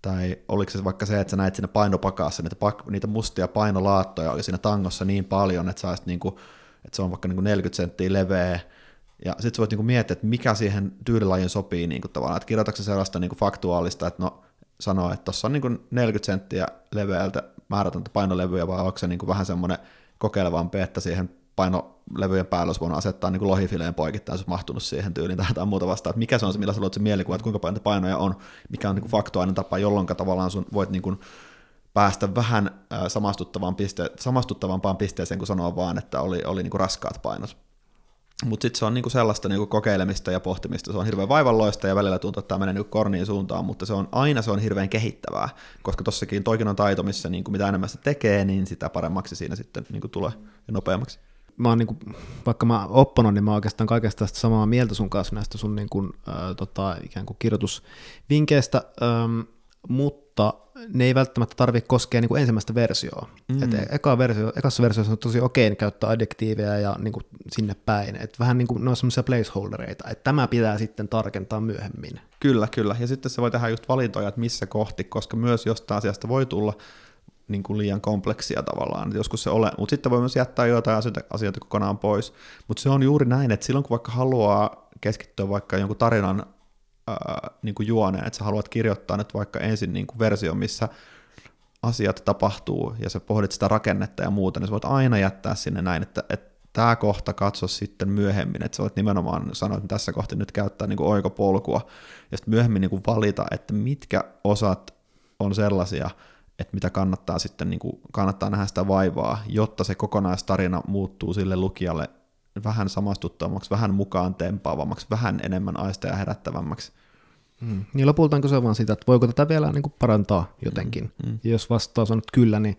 Tai oliko se vaikka se, että sä näit siinä painopakassa, niitä, pak, niitä mustia painolaattoja oli siinä tangossa niin paljon, että, sä niinku, että se on vaikka niinku 40 senttiä leveä, ja sitten sä voit niinku miettiä, että mikä siihen tyylilajin sopii niinku tavallaan, että kirjoitatko sellaista niinku faktuaalista, että no sanoo, että tuossa on niinku 40 senttiä leveältä määrätöntä painolevyä, vai onko se niinku vähän semmoinen kokeilevampi, että siihen painolevyjen päällä olisi voinut asettaa niin lohifileen poikittain, olisi mahtunut siihen tyyliin tai jotain muuta vastaan, että mikä se on se, millä sä luot se mielikuva, että kuinka paljon painoja on, mikä on niin kuin faktuaalinen tapa, jolloin tavallaan sun voit niin kuin päästä vähän samastuttavaan piste- samastuttavampaan pisteeseen, kun sanoa vaan, että oli, oli niin kuin raskaat painot. Mutta sitten se on niinku sellaista niinku kokeilemista ja pohtimista. Se on hirveän vaivalloista ja välillä tuntuu, että tämä menee niinku korniin suuntaan, mutta se on aina se on hirveän kehittävää, koska tossakin toikin on taito, missä niinku mitä enemmän se tekee, niin sitä paremmaksi siinä sitten niinku tulee ja nopeammaksi mä oon, niin kuin, vaikka mä opponon, niin mä oon oikeastaan kaikesta tästä samaa mieltä sun kanssa näistä sun niin kuin, äh, tota, ikään kuin kirjoitusvinkkeistä. Ähm, mutta ne ei välttämättä tarvitse koskea niin kuin ensimmäistä versioa. Mm. Et eka versio, ekassa versiossa on tosi okei käyttää adjektiiveja ja niin kuin sinne päin. Et vähän niin kuin ne on semmoisia placeholdereita, että tämä pitää sitten tarkentaa myöhemmin. Kyllä, kyllä. Ja sitten se voi tehdä just valintoja, että missä kohti, koska myös jostain asiasta voi tulla niin kuin liian kompleksia tavallaan, joskus se ole, mutta sitten voi myös jättää jotain asioita, asioita kokonaan pois. Mutta se on juuri näin, että silloin kun vaikka haluaa keskittyä vaikka jonkun tarinan ää, niin kuin juoneen, että sä haluat kirjoittaa nyt vaikka ensin niin kuin versio, missä asiat tapahtuu ja sä pohdit sitä rakennetta ja muuta, niin sä voit aina jättää sinne näin, että, että tämä kohta katso sitten myöhemmin, että sä voit nimenomaan sanoa, että tässä kohti nyt käyttää niin kuin oikopolkua, ja sitten myöhemmin niin kuin valita, että mitkä osat on sellaisia, että mitä kannattaa sitten, niin kuin, kannattaa nähdä sitä vaivaa, jotta se kokonaistarina muuttuu sille lukijalle vähän samastuttavammaksi, vähän mukaan tempaavammaksi, vähän enemmän aisteja herättävämmäksi. Mm. Niin lopultaanko se on vaan sitä, että voiko tätä vielä niin kuin parantaa jotenkin. Mm. Mm. Ja jos vastaus on nyt kyllä, niin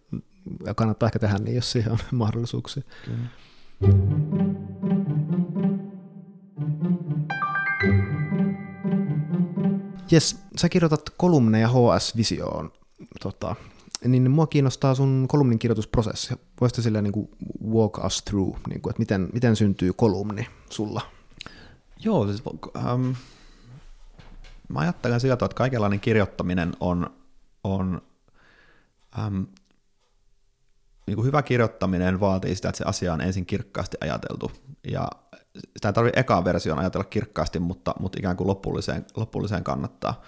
(laughs) kannattaa ehkä tehdä niin, jos siihen on (laughs) mahdollisuuksia. Kyllä. Jes, sä kirjoitat kolumneja HS-visioon tota, niin mua kiinnostaa sun kolumnin kirjoitusprosessi. Voisitko sillä niin kuin walk us through, niin kuin, että miten, miten syntyy kolumni sulla? Joo, siis ähm, mä ajattelen sillä tavalla, että kaikenlainen kirjoittaminen on, on ähm, niin kuin hyvä kirjoittaminen vaatii sitä, että se asia on ensin kirkkaasti ajateltu. Ja sitä ei tarvitse ekaan versioon ajatella kirkkaasti, mutta, mutta ikään kuin lopulliseen, lopulliseen kannattaa.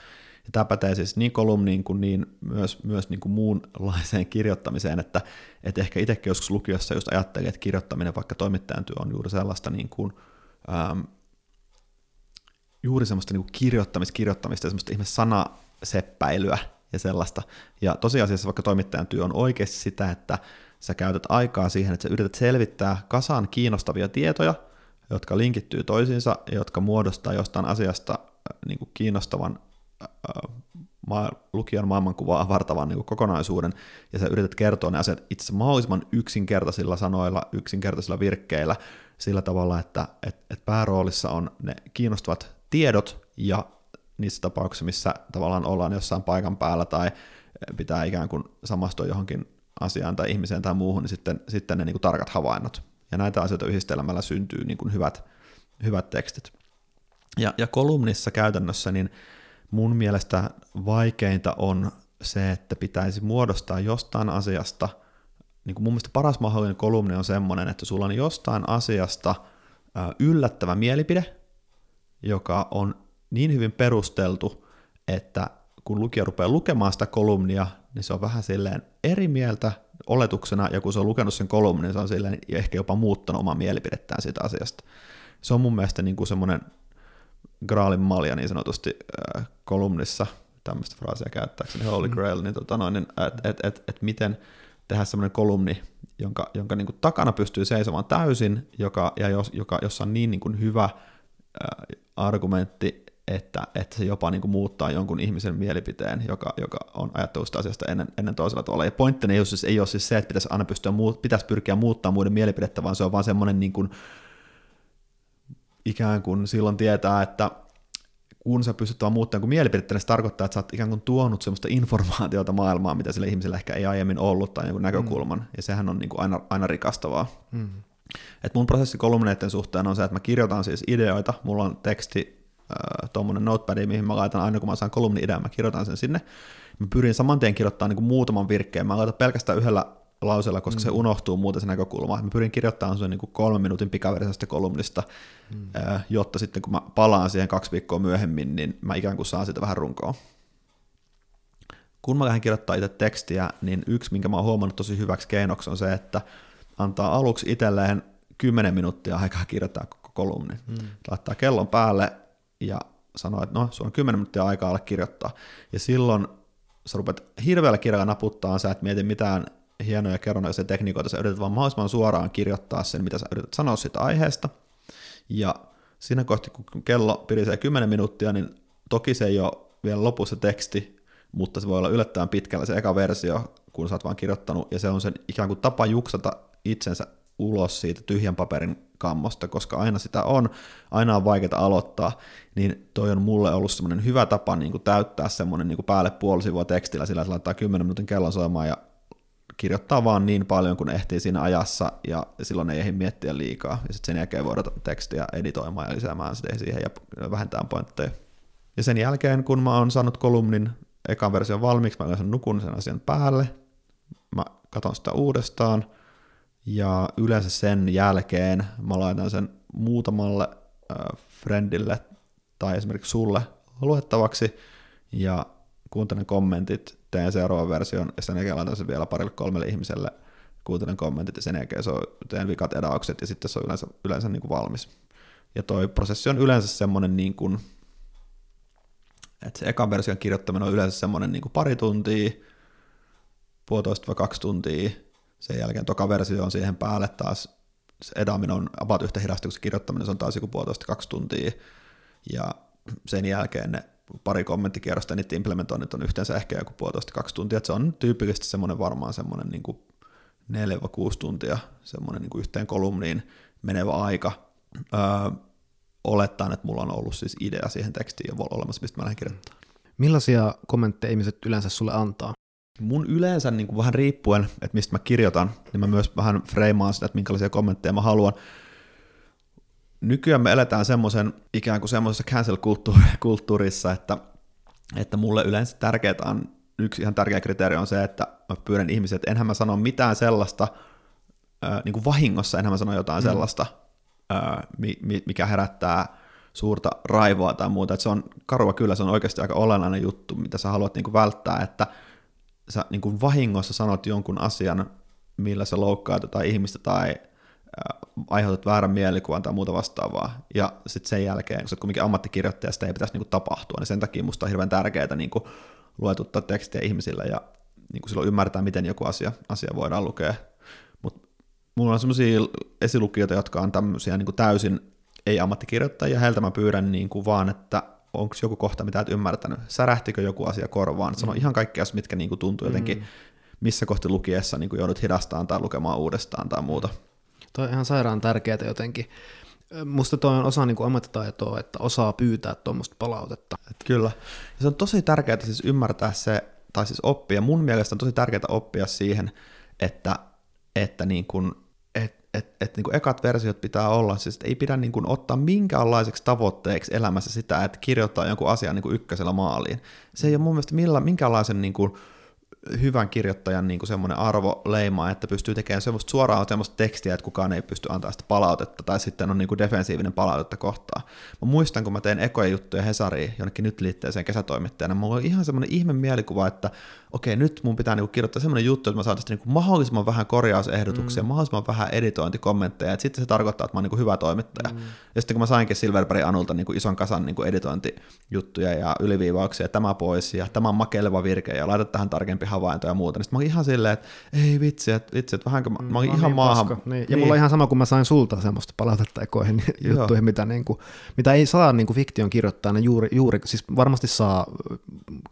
Ja tämä pätee siis niin kolumniin kuin niin myös, myös niin kuin muunlaiseen kirjoittamiseen, että, että ehkä itsekin joskus lukiossa just ajattelin, että kirjoittaminen, vaikka toimittajan työ on juuri sellaista niin kuin, ähm, juuri semmoista niin kirjoittamista, kirjoittamista ja semmoista ihme sanaseppäilyä ja sellaista. Ja tosiasiassa vaikka toimittajan työ on oikeasti sitä, että sä käytät aikaa siihen, että sä yrität selvittää kasan kiinnostavia tietoja, jotka linkittyy toisiinsa ja jotka muodostaa jostain asiasta äh, niin kuin kiinnostavan maa, lukijan maailmankuvaa avartavan niin kokonaisuuden, ja sä yrität kertoa ne asiat itse mahdollisimman yksinkertaisilla sanoilla, yksinkertaisilla virkkeillä, sillä tavalla, että et, et pääroolissa on ne kiinnostavat tiedot, ja niissä tapauksissa, missä tavallaan ollaan jossain paikan päällä, tai pitää ikään kuin samastua johonkin asiaan tai ihmiseen tai muuhun, niin sitten, sitten ne niin kuin tarkat havainnot. Ja näitä asioita yhdistelemällä syntyy niin kuin hyvät, hyvät tekstit. Ja, ja kolumnissa käytännössä, niin mun mielestä vaikeinta on se, että pitäisi muodostaa jostain asiasta, niin kuin mun mielestä paras mahdollinen kolumni on semmoinen, että sulla on jostain asiasta yllättävä mielipide, joka on niin hyvin perusteltu, että kun lukija rupeaa lukemaan sitä kolumnia, niin se on vähän silleen eri mieltä oletuksena, ja kun se on lukenut sen kolumnin, niin se on silleen ehkä jopa muuttanut omaa mielipidettään siitä asiasta. Se on mun mielestä niin kuin semmoinen Graalin malja niin sanotusti äh, kolumnissa, tämmöistä fraasia käyttääkseni, Holy mm. Grail, niin, tota noin, niin että et, et, et miten tehdä semmoinen kolumni, jonka, jonka niin kuin takana pystyy seisomaan täysin, joka, ja jos, joka, jossa on niin, niin kuin hyvä äh, argumentti, että, että se jopa niin kuin muuttaa jonkun ihmisen mielipiteen, joka, joka on ajattelusta sitä asiasta ennen, ennen toisella tavalla. Ja pointtini ei ole siis, ei ole siis se, että pitäisi aina pystyä muut, pitäisi pyrkiä muuttaa muiden mielipidettä, vaan se on vaan semmoinen niin kuin, ikään kuin silloin tietää, että kun sä pystyt vaan muuttamaan kuin mielipidettä, niin se tarkoittaa, että sä oot ikään kuin tuonut sellaista informaatiota maailmaan, mitä sille ihmiselle ehkä ei aiemmin ollut tai jonkun näkökulman, mm. ja sehän on niin kuin aina, aina rikastavaa. Mm. Et mun prosessi kolumneiden suhteen on se, että mä kirjoitan siis ideoita, mulla on teksti, äh, tuommoinen notepad, mihin mä laitan aina kun mä saan kolumni-idean, mä kirjoitan sen sinne. Mä pyrin saman tien kirjoittamaan niin kuin muutaman virkkeen, mä laitan pelkästään yhdellä lauseella, koska mm. se unohtuu muuten se näkökulma. Mä pyrin kirjoittamaan sen niin kuin kolmen minuutin pikaversiosta kolumnista, mm. jotta sitten kun mä palaan siihen kaksi viikkoa myöhemmin, niin mä ikään kuin saan sitä vähän runkoa. Kun mä lähden kirjoittaa itse tekstiä, niin yksi, minkä mä oon huomannut tosi hyväksi keinoksi on se, että antaa aluksi itselleen 10 minuuttia aikaa kirjoittaa koko kolumni. Mm. Laittaa kellon päälle ja sanoo, että no, sulla on 10 minuuttia aikaa olla kirjoittaa. Ja silloin sä rupeat hirveällä kirjalla naputtaa, sä et mieti mitään hienoja kerronnaisia tekniikoita, sä yrität vaan mahdollisimman suoraan kirjoittaa sen, mitä sä yrität sanoa siitä aiheesta, ja siinä kohti, kun kello pirisee 10 minuuttia, niin toki se ei ole vielä lopussa teksti, mutta se voi olla yllättävän pitkällä se eka versio, kun sä oot vaan kirjoittanut, ja se on sen ikään kuin tapa juksata itsensä ulos siitä tyhjän paperin kammosta, koska aina sitä on, aina on vaikeaa aloittaa, niin toi on mulle ollut semmoinen hyvä tapa niin kuin täyttää semmoinen niin kuin päälle puoli sivua tekstillä, sillä se laittaa 10 minuutin kellon soimaan ja kirjoittaa vaan niin paljon, kun ehtii siinä ajassa, ja silloin ei ehdi miettiä liikaa, ja sitten sen jälkeen voida tekstiä editoimaan ja lisäämään sitä siihen ja vähentää pointteja. Ja sen jälkeen, kun mä oon saanut kolumnin ekan version valmiiksi, mä yleensä nukun sen asian päälle, mä katson sitä uudestaan, ja yleensä sen jälkeen mä laitan sen muutamalle äh, friendille tai esimerkiksi sulle luettavaksi, ja kuuntelen kommentit, teen seuraavan version, ja sen jälkeen laitan sen vielä parille kolmelle ihmiselle, kuuntelen kommentit, ja sen jälkeen se on, teen vikat edaukset, ja sitten se on yleensä, yleensä niin kuin valmis. Ja toi prosessi on yleensä semmoinen niin kuin, että se ekan version kirjoittaminen on yleensä semmoinen niin kuin pari tuntia, puolitoista vai kaksi tuntia, sen jälkeen toka versio on siihen päälle taas, se edaaminen on about yhtä hidasta kuin se kirjoittaminen, se on taas joku puolitoista kaksi tuntia, ja sen jälkeen ne pari kommenttikierrosta, niitä implementoinnit on yhteensä ehkä joku puolitoista kaksi tuntia, että se on tyypillisesti semmoinen varmaan semmoinen niin kuin 4-6 tuntia semmoinen niin kuin yhteen kolumniin menevä aika. Öö, olettaen, että mulla on ollut siis idea siihen tekstiin jo olemassa, mistä mä lähden kirjoittamaan. Millaisia kommentteja ihmiset yleensä sulle antaa? Mun yleensä niin kuin vähän riippuen, että mistä mä kirjoitan, niin mä myös vähän freimaan sitä, että minkälaisia kommentteja mä haluan. Nykyään me eletään semmoisen ikään kuin semmoisessa cancel-kulttuurissa, (laughs) että, että mulle yleensä tärkeää on, yksi ihan tärkeä kriteeri on se, että mä pyydän ihmiset, että enhän mä sano mitään sellaista, niin kuin vahingossa enhän mä sano jotain mm. sellaista, mikä herättää suurta raivoa tai muuta. Että se on karua kyllä, se on oikeasti aika olennainen juttu, mitä sä haluat niin kuin välttää, että sä niin kuin vahingossa sanot jonkun asian, millä sä loukkaat jotain ihmistä tai aiheutat väärän mielikuvan tai muuta vastaavaa. Ja sitten sen jälkeen, kun sä oot kuitenkin ammattikirjoittaja, sitä ei pitäisi niin kuin tapahtua, niin sen takia musta on hirveän tärkeää niin kuin luetuttaa tekstiä ihmisille ja niin kuin silloin ymmärtää, miten joku asia, asia voidaan lukea. Mutta mulla on sellaisia esilukijoita, jotka on tämmöisiä niin kuin täysin ei-ammattikirjoittajia, heiltä mä pyydän niin kuin vaan, että onko joku kohta, mitä et ymmärtänyt, särähtikö joku asia korvaan, sano mm. ihan kaikkea, mitkä niin kuin tuntuu jotenkin, mm. missä kohti lukiessa niin kuin joudut hidastamaan tai lukemaan uudestaan tai muuta. Toi on ihan sairaan tärkeää jotenkin. Musta toi on osa niin kuin ammattitaitoa, että osaa pyytää tuommoista palautetta. Et kyllä. Ja se on tosi tärkeää siis ymmärtää se, tai siis oppia. Mun mielestä on tosi tärkeää oppia siihen, että, että niin kuin, et, et, et niin kuin ekat versiot pitää olla, siis ei pidä niin kuin ottaa minkäänlaiseksi tavoitteeksi elämässä sitä, että kirjoittaa jonkun asian niin kuin ykkösellä maaliin. Se ei ole mun mielestä millään, minkäänlaisen niin kuin, hyvän kirjoittajan niin semmoinen arvoleima, että pystyy tekemään semmoista suoraan semmoista tekstiä, että kukaan ei pysty antaa sitä palautetta, tai sitten on niin kuin defensiivinen palautetta kohtaan. Mä muistan, kun mä tein ekoja juttuja Hesariin jonnekin nyt liitteeseen kesätoimittajana, mulla oli ihan semmoinen ihme mielikuva, että okei, nyt mun pitää niinku kirjoittaa semmoinen juttu, että mä saan tästä niinku mahdollisimman vähän korjausehdotuksia, mm. mahdollisimman vähän editointikommentteja, että sitten se tarkoittaa, että mä oon niinku hyvä toimittaja. Mm. Ja sitten kun mä sainkin Silverberg Anulta niinku ison kasan niinku editointijuttuja ja yliviivauksia, tämä pois ja tämä on makeleva virke ja laita tähän tarkempi havainto ja muuta, niin sitten mä oon ihan silleen, että ei vitsi, että vitsi, että vähänkö mä, mä oon mm, ihan niin maahan. Niin. Ja niin. mulla on ihan sama, kun mä sain sulta semmoista palautetta ekoihin juttuihin, mitä, niinku, mitä ei saa niinku fiktion kirjoittaa, juuri, juuri, siis varmasti saa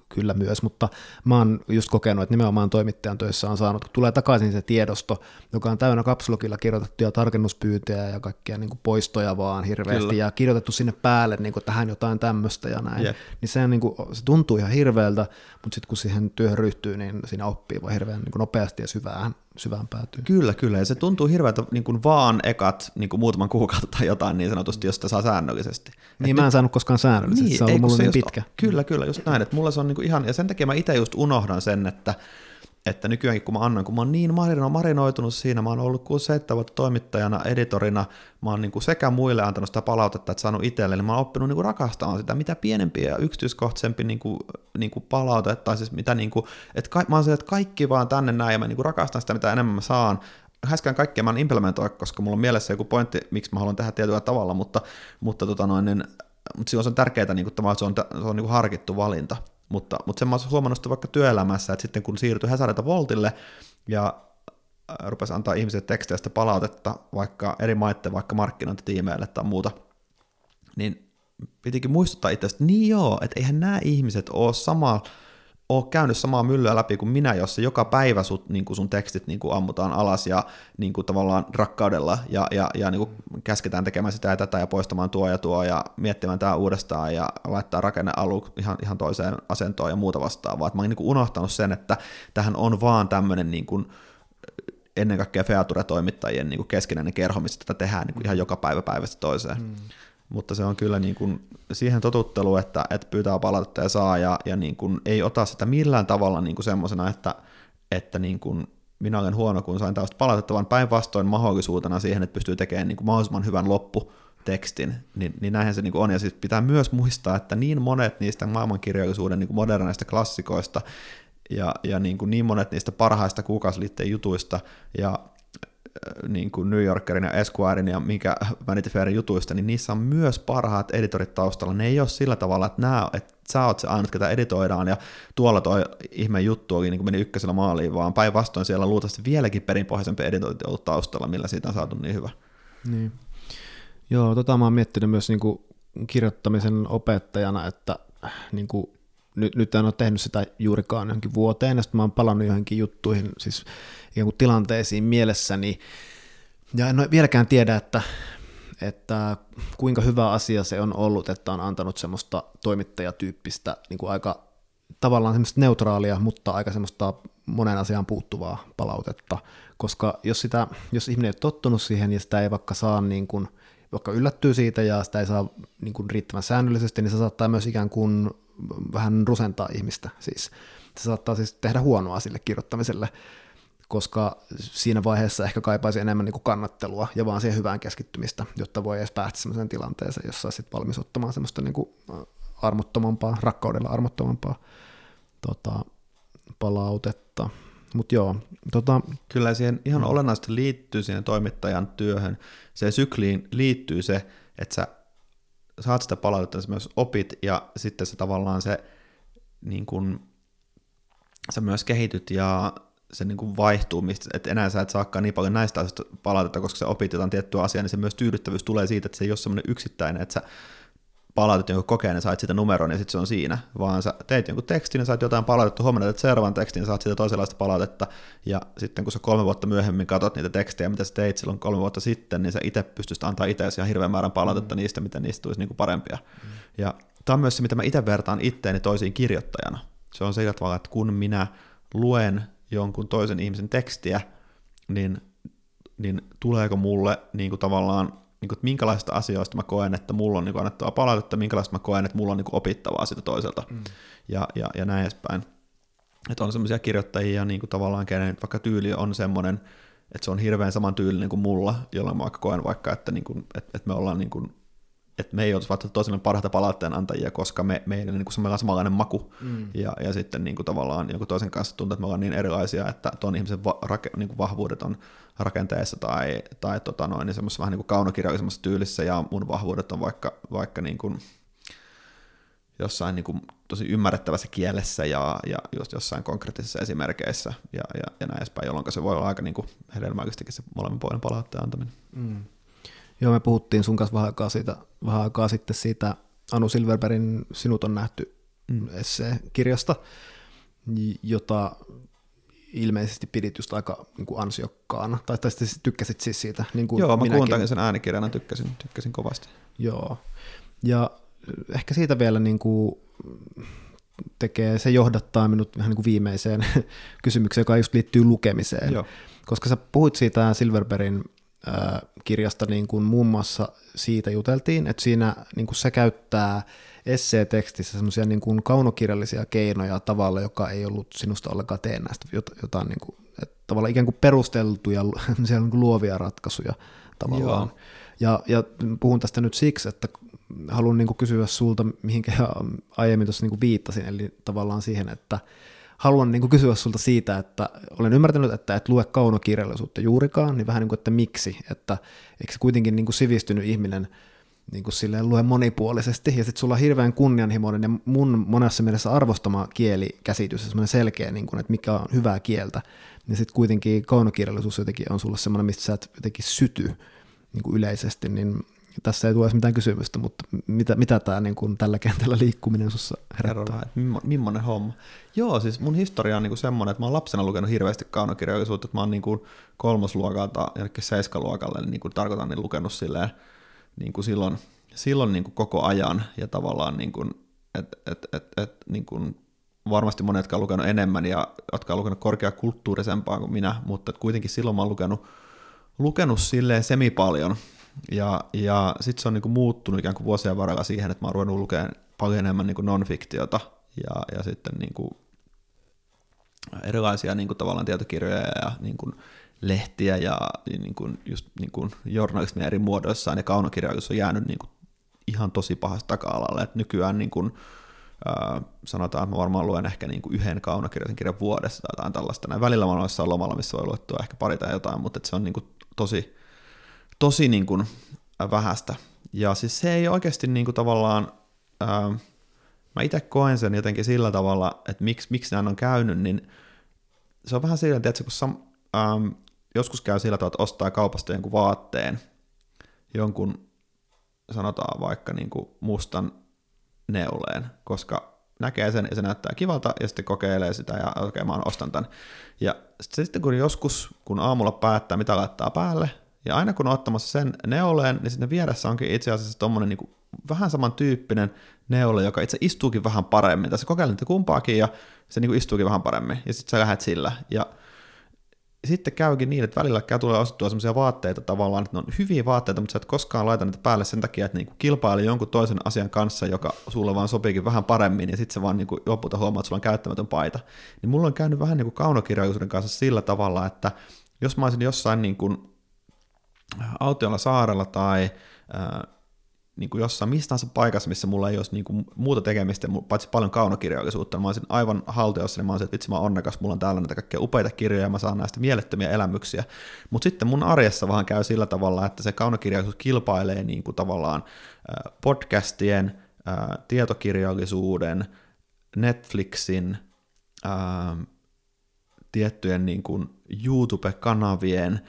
kyllä myös, mutta mä oon just kokenut, että nimenomaan toimittajan töissä on saanut, kun tulee takaisin se tiedosto, joka on täynnä kapsulokilla kirjoitettuja tarkennuspyyntöjä ja kaikkia niin kuin poistoja vaan hirveästi Kyllä. ja kirjoitettu sinne päälle niin kuin tähän jotain tämmöistä ja näin, yep. niin se, on, niin kuin, se tuntuu ihan hirveältä, mutta sitten kun siihen työhön ryhtyy, niin siinä oppii vaan hirveän niin kuin nopeasti ja syvään, syvään päätyy. Kyllä, kyllä, ja se tuntuu hirveältä niin kuin vaan ekat niin kuin muutaman kuukautta tai jotain niin sanotusti, jos sitä saa säännöllisesti. Niin, Et mä en nyt... saanut koskaan säännöllisesti, niin, se on ollut mulla niin pitkä. Kyllä, kyllä, just näin, että mulla se on niin kuin ihan, ja sen takia mä itse just unohdan sen, että että nykyäänkin kun mä annan, kun mä oon niin marino, marinoitunut siinä, mä oon ollut kuin seitsemän vuotta toimittajana, editorina, mä oon niin kuin sekä muille antanut sitä palautetta, että saanut itselle, niin mä oon oppinut niin kuin rakastamaan sitä, mitä pienempiä ja yksityiskohtaisempi niin kuin, niin kuin palaute, tai siis mitä niin kuin, että ka, mä oon se, että kaikki vaan tänne näin, ja mä niin kuin rakastan sitä, mitä enemmän mä saan, häskään kaikkea mä en implementoi, koska mulla on mielessä joku pointti, miksi mä haluan tehdä tietyllä tavalla, mutta, mutta, tota noin, niin, mutta silloin se on tärkeää, niin kuin, että se on, se on niin kuin harkittu valinta. Mutta, mutta sen mä olen huomannut vaikka työelämässä, että sitten kun siirtyi Hesarilta Voltille ja äh, rupesi antaa ihmisille teksteistä palautetta vaikka eri maiden vaikka markkinointitiimeille tai muuta, niin pitikin muistuttaa itse että niin joo, että eihän nämä ihmiset ole sama, ole käynyt samaa myllyä läpi kuin minä, jossa joka päivä sut, niin kuin sun tekstit niin kuin ammutaan alas ja niin kuin tavallaan rakkaudella ja, ja, ja niin kuin käsketään tekemään sitä ja tätä ja poistamaan tuo ja tuo ja miettimään tämä uudestaan ja laittaa rakenne alu ihan, ihan toiseen asentoon ja muuta vastaavaa. Mä oon niin kuin unohtanut sen, että tähän on vaan tämmöinen niin kuin, ennen kaikkea Feature-toimittajien niin kuin keskinäinen kerho, missä tätä tehdään niin kuin ihan joka päivä päivästä toiseen. Mm mutta se on kyllä niin kuin siihen totuttelu, että, että pyytää palautetta ja saa, ja, ja niin kuin ei ota sitä millään tavalla niin kuin semmoisena, että, että niin kuin minä olen huono, kun sain tällaista palautetta, vaan päinvastoin mahdollisuutena siihen, että pystyy tekemään niin kuin mahdollisimman hyvän lopputekstin, niin, niin näinhän se niin on. Ja siis pitää myös muistaa, että niin monet niistä maailmankirjallisuuden niin moderneista klassikoista ja, ja niin, kuin niin monet niistä parhaista kuukausiliitteen jutuista ja niin kuin New Yorkerin ja Esquirein ja mikä Vanity Fairin jutuista, niin niissä on myös parhaat editorit taustalla. Ne ei ole sillä tavalla, että, nämä, että sä oot se ainut, ketä editoidaan, ja tuolla toi ihme juttu oli, niin kuin meni ykkösellä maaliin, vaan päinvastoin siellä on luultavasti vieläkin perinpohjaisempi editointi ollut taustalla, millä siitä on saatu niin hyvä. Niin. Joo, tota mä oon miettinyt myös niin kuin kirjoittamisen opettajana, että niin kuin nyt, nyt en ole tehnyt sitä juurikaan johonkin vuoteen, ja sitten mä oon palannut johonkin juttuihin, siis ikään kuin tilanteisiin mielessäni, ja en ole vieläkään tiedä, että, että kuinka hyvä asia se on ollut, että on antanut semmoista toimittajatyyppistä niin kuin aika tavallaan semmoista neutraalia, mutta aika semmoista monen asiaan puuttuvaa palautetta, koska jos, sitä, jos ihminen ei ole tottunut siihen ja sitä ei vaikka saa niin kuin, vaikka yllättyy siitä ja sitä ei saa niin kuin riittävän säännöllisesti, niin se saattaa myös ikään kuin vähän rusentaa ihmistä. Siis se saattaa siis tehdä huonoa sille kirjoittamiselle, koska siinä vaiheessa ehkä kaipaisi enemmän niin kuin kannattelua ja vaan siihen hyvään keskittymistä, jotta voi edes päästä sellaiseen tilanteeseen, jossa olisi valmis ottamaan semmoista niin kuin armottomampaa, rakkaudella armottomampaa tota, palautetta. Mutta joo, tota... Kyllä siihen ihan olennaisesti liittyy siihen toimittajan työhön. Se sykliin liittyy se, että sä saat sitä palautetta, sä myös opit, ja sitten se tavallaan se, niin kun, sä myös kehityt, ja se niin kuin vaihtuu, mistä, että enää sä et saakaan niin paljon näistä asioista palautetta, koska sä opit jotain tiettyä asiaa, niin se myös tyydyttävyys tulee siitä, että se ei ole semmoinen yksittäinen, että sä palautit jonkun kokeen ja sait sitä numeron ja sitten se on siinä, vaan sä teit jonkun tekstin ja saat jotain palautetta, huomenna teet seuraavan tekstin ja saat sitä toisenlaista palautetta, ja sitten kun sä kolme vuotta myöhemmin katsot niitä tekstejä, mitä sä teit silloin kolme vuotta sitten, niin sä itse pystyisit antaa itseäsi ihan hirveän määrän palautetta mm. niistä, miten niistä tulisi niinku parempia. Mm. Ja tämä on myös se, mitä mä itse vertaan itteeni toisiin kirjoittajana. Se on sillä tavalla, että kun minä luen jonkun toisen ihmisen tekstiä, niin, niin tuleeko mulle niin kuin tavallaan niin kuin, että minkälaista asioista mä koen, että mulla on niin kuin, annettavaa palautetta, minkälaista mä koen, että mulla on niin kuin, opittavaa sitä toiselta, mm. ja, ja, ja näin edespäin. Että on semmoisia kirjoittajia niin kuin, tavallaan, kenen vaikka tyyli on semmoinen, että se on hirveän saman tyylinen kuin mulla, jolloin mä vaikka koen vaikka, että, niin kuin, että, että me ollaan niin kuin, että me ei olisi vaikka toiselle parhaita palautteen antajia, koska me, meillä niin kuin, on samanlainen maku, mm. ja, ja sitten niin kuin, tavallaan joku toisen kanssa tuntuu, että me ollaan niin erilaisia, että tuon ihmisen va, rake, niin kuin vahvuudet on rakenteessa tai, tai tota noin, niin semmoisessa vähän niin kuin kaunokirjallisemmassa tyylissä, ja mun vahvuudet on vaikka, vaikka niin kuin, jossain niin kuin tosi ymmärrettävässä kielessä ja, ja just jossain konkreettisissa esimerkkeissä ja, ja, ja näin edespäin, jolloin se voi olla aika niin kuin hedelmällisestikin se molemmin puolen palautteen antaminen. Mm. Joo, me puhuttiin sun kanssa vähän aikaa, siitä, vähän aikaa sitten siitä Anu Silverbergin Sinut on nähty mm. kirjasta jota ilmeisesti pidit just aika niin kuin ansiokkaana, tai, tai sitten tykkäsit siis siitä. Niin kuin Joo, mä kuuntelin sen äänikirjana, tykkäsin, tykkäsin kovasti. Joo, ja ehkä siitä vielä niin kuin tekee, se johdattaa minut vähän niin kuin viimeiseen (laughs) kysymykseen, joka just liittyy lukemiseen. Joo. Koska sä puhuit siitä Silverbergin kirjasta niin kuin muun muassa siitä juteltiin, että siinä niin kuin se käyttää esseetekstissä semmoisia niin kuin kaunokirjallisia keinoja tavalla, joka ei ollut sinusta ollenkaan teennäistä, jotain niin kuin, että tavallaan ikään kuin perusteltuja (laughs) niin kuin luovia ratkaisuja tavallaan. Joo. Ja, ja puhun tästä nyt siksi, että haluan niin kuin kysyä sulta, mihinkä (laughs) aiemmin tuossa niin kuin viittasin, eli tavallaan siihen, että haluan niin kuin kysyä sulta siitä, että olen ymmärtänyt, että et lue kaunokirjallisuutta juurikaan, niin vähän niin kuin, että miksi, että eikö kuitenkin niin kuin sivistynyt ihminen niin kuin silleen lue monipuolisesti, ja sitten sulla on hirveän kunnianhimoinen ja mun monessa mielessä arvostama kielikäsitys, semmoinen selkeä, niin kuin, että mikä on hyvää kieltä, niin sitten kuitenkin kaunokirjallisuus jotenkin on sulla semmoinen, mistä sä et jotenkin syty niin kuin yleisesti, niin tässä ei tule edes mitään kysymystä, mutta mitä, mitä tämä niin kuin, tällä kentällä liikkuminen sinussa herättää? Herra, mimmo, millainen homma. Joo, siis mun historia on niin kuin semmoinen, että mä oon lapsena lukenut hirveästi kaunokirjallisuutta, että mä oon niin kuin kolmosluokalta jonnekin seiskaluokalle, niin, kuin tarkoitan, niin lukenut silleen, niin kuin silloin, silloin niin kuin koko ajan, ja tavallaan niin kuin, et, et, et, et, niin kuin varmasti monet, jotka on lukenut enemmän ja jotka on lukenut korkeakulttuurisempaa kuin minä, mutta kuitenkin silloin mä oon lukenut, lukenut silleen ja, ja sitten se on niinku muuttunut ikään kuin vuosien varrella siihen, että mä oon ruvennut lukemaan paljon enemmän niinku non-fiktiota ja, ja sitten niinku erilaisia niinku tavallaan tietokirjoja ja niinku lehtiä ja niinku just niinku journalismia eri muodoissaan ja kaunokirjallisuus on jäänyt niinku ihan tosi pahasta taka-alalle, että nykyään niinku, äh, sanotaan, että mä varmaan luen ehkä niinku yhden kaunokirjallisen kirjan vuodessa tai jotain tällaista. Näin välillä mä olen lomalla, missä voi luettua ehkä pari tai jotain, mutta se on niinku tosi, tosi niin kuin vähästä. Ja siis se ei oikeasti niin kuin tavallaan, ää, mä itse koen sen jotenkin sillä tavalla, että miksi, miksi näin on käynyt, niin se on vähän sillä, että kun sam, ää, joskus käy sillä tavalla, että ostaa kaupasta jonkun vaatteen, jonkun sanotaan vaikka niin kuin mustan neuleen, koska näkee sen ja se näyttää kivalta ja sitten kokeilee sitä ja okei okay, mä ostan tämän. Ja sitten kun joskus, kun aamulla päättää mitä laittaa päälle, ja aina kun on ottamassa sen neuleen, niin sitten vieressä onkin itse asiassa tuommoinen niin vähän samantyyppinen neule, joka itse istuukin vähän paremmin. Tässä kokeilin niitä kumpaakin ja se niin istuukin vähän paremmin. Ja sitten sä lähdet sillä. Ja sitten käykin niin, että välillä käy tulee ostettua sellaisia vaatteita tavallaan, että ne on hyviä vaatteita, mutta sä et koskaan laita niitä päälle sen takia, että niinku kilpaili jonkun toisen asian kanssa, joka sulle vaan sopiikin vähän paremmin, ja sitten se vaan niinku lopulta huomaa, että sulla on käyttämätön paita. Niin mulla on käynyt vähän niin kuin kaunokirjallisuuden kanssa sillä tavalla, että jos mä olisin jossain niin kuin autiolla saarella tai ää, niin kuin jossain mistä tahansa paikassa, missä mulla ei olisi niin kuin muuta tekemistä, paitsi paljon kaunokirjallisuutta, mä olisin aivan haltiossa, niin mä olisin, että vitsi mä oon onnekas, mulla on täällä näitä kaikkia upeita kirjoja, ja mä saan näistä mielettömiä elämyksiä. Mutta sitten mun arjessa vaan käy sillä tavalla, että se kaunokirjallisuus kilpailee niin kuin tavallaan podcastien, tietokirjallisuuden, Netflixin, tiettyjen niin kuin YouTube-kanavien,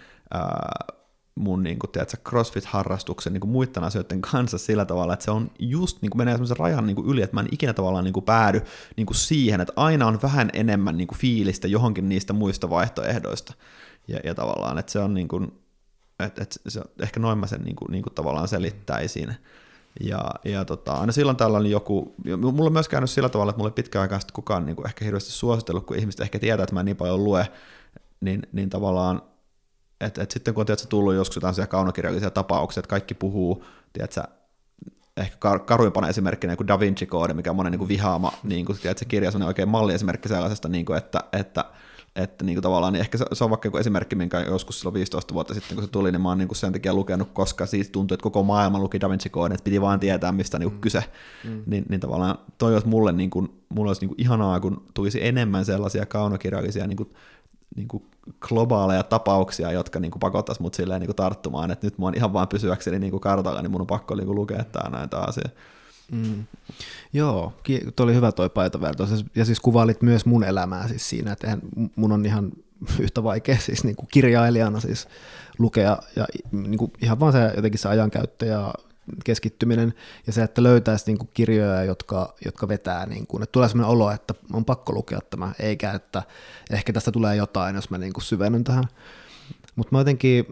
mun niin kuin, tiedätkö, CrossFit-harrastuksen niin kuin muiden asioiden kanssa sillä tavalla, että se on just niin kuin menee semmoisen rajan niin kuin yli, että mä en ikinä tavallaan niin kuin päädy niin kuin siihen, että aina on vähän enemmän niin kuin fiilistä johonkin niistä muista vaihtoehdoista. Ja, ja tavallaan, että se on niin kuin, että, että se, ehkä noin mä sen niin kuin, niin kuin tavallaan selittäisin. Ja, ja tota, aina silloin tällainen joku, mulla on myös käynyt sillä tavalla, että mulla ei pitkään aikaa kukaan niin kuin ehkä hirveästi suositellut, kun ihmiset ehkä tietää, että mä en niin paljon lue, niin, niin tavallaan et, et sitten kun on tiedätkö, tullut joskus jotain kaunokirjallisia tapauksia, että kaikki puhuu, tiedätkö, ehkä kar- karuimpana esimerkkinä kuin Da Vinci Code, mikä on monen niin kuin vihaama niin kuin, tiedätkö, kirja, on oikein malliesimerkki sellaisesta, niin kuin, että, että että niin kuin tavallaan, niin ehkä se, se on vaikka joku esimerkki, minkä joskus silloin 15 vuotta sitten, kun se tuli, niin mä oon niin kuin sen takia lukenut, koska siitä tuntuu, että koko maailma luki Da Vinci Code, että piti vaan tietää, mistä niin kuin mm. kyse. Mm. Niin, niin tavallaan toi olisi mulle, niin kuin, mulle olisi niin kuin ihanaa, kun tulisi enemmän sellaisia kaunokirjallisia niin kuin niin kuin globaaleja tapauksia, jotka niin pakottaisi mut silleen niin kuin tarttumaan, että nyt mä oon ihan vaan pysyäkseni niin kuin kartalla, niin mun on pakko niin kuin lukea tää näitä asioita. Mm. Joo, tuo oli hyvä toi paitoverto. Ja siis kuvailit myös mun elämää siis siinä, että eihän, mun on ihan (laughs) yhtä vaikea siis niin kuin kirjailijana siis lukea ja niin kuin ihan vaan se jotenkin se ajankäyttö ja keskittyminen ja se, että löytäisi niin kuin kirjoja, jotka, jotka vetää, niin kuin, että tulee sellainen olo, että on pakko lukea tämä, eikä että ehkä tästä tulee jotain, jos mä niin kuin syvennyn tähän. Mutta mä jotenkin,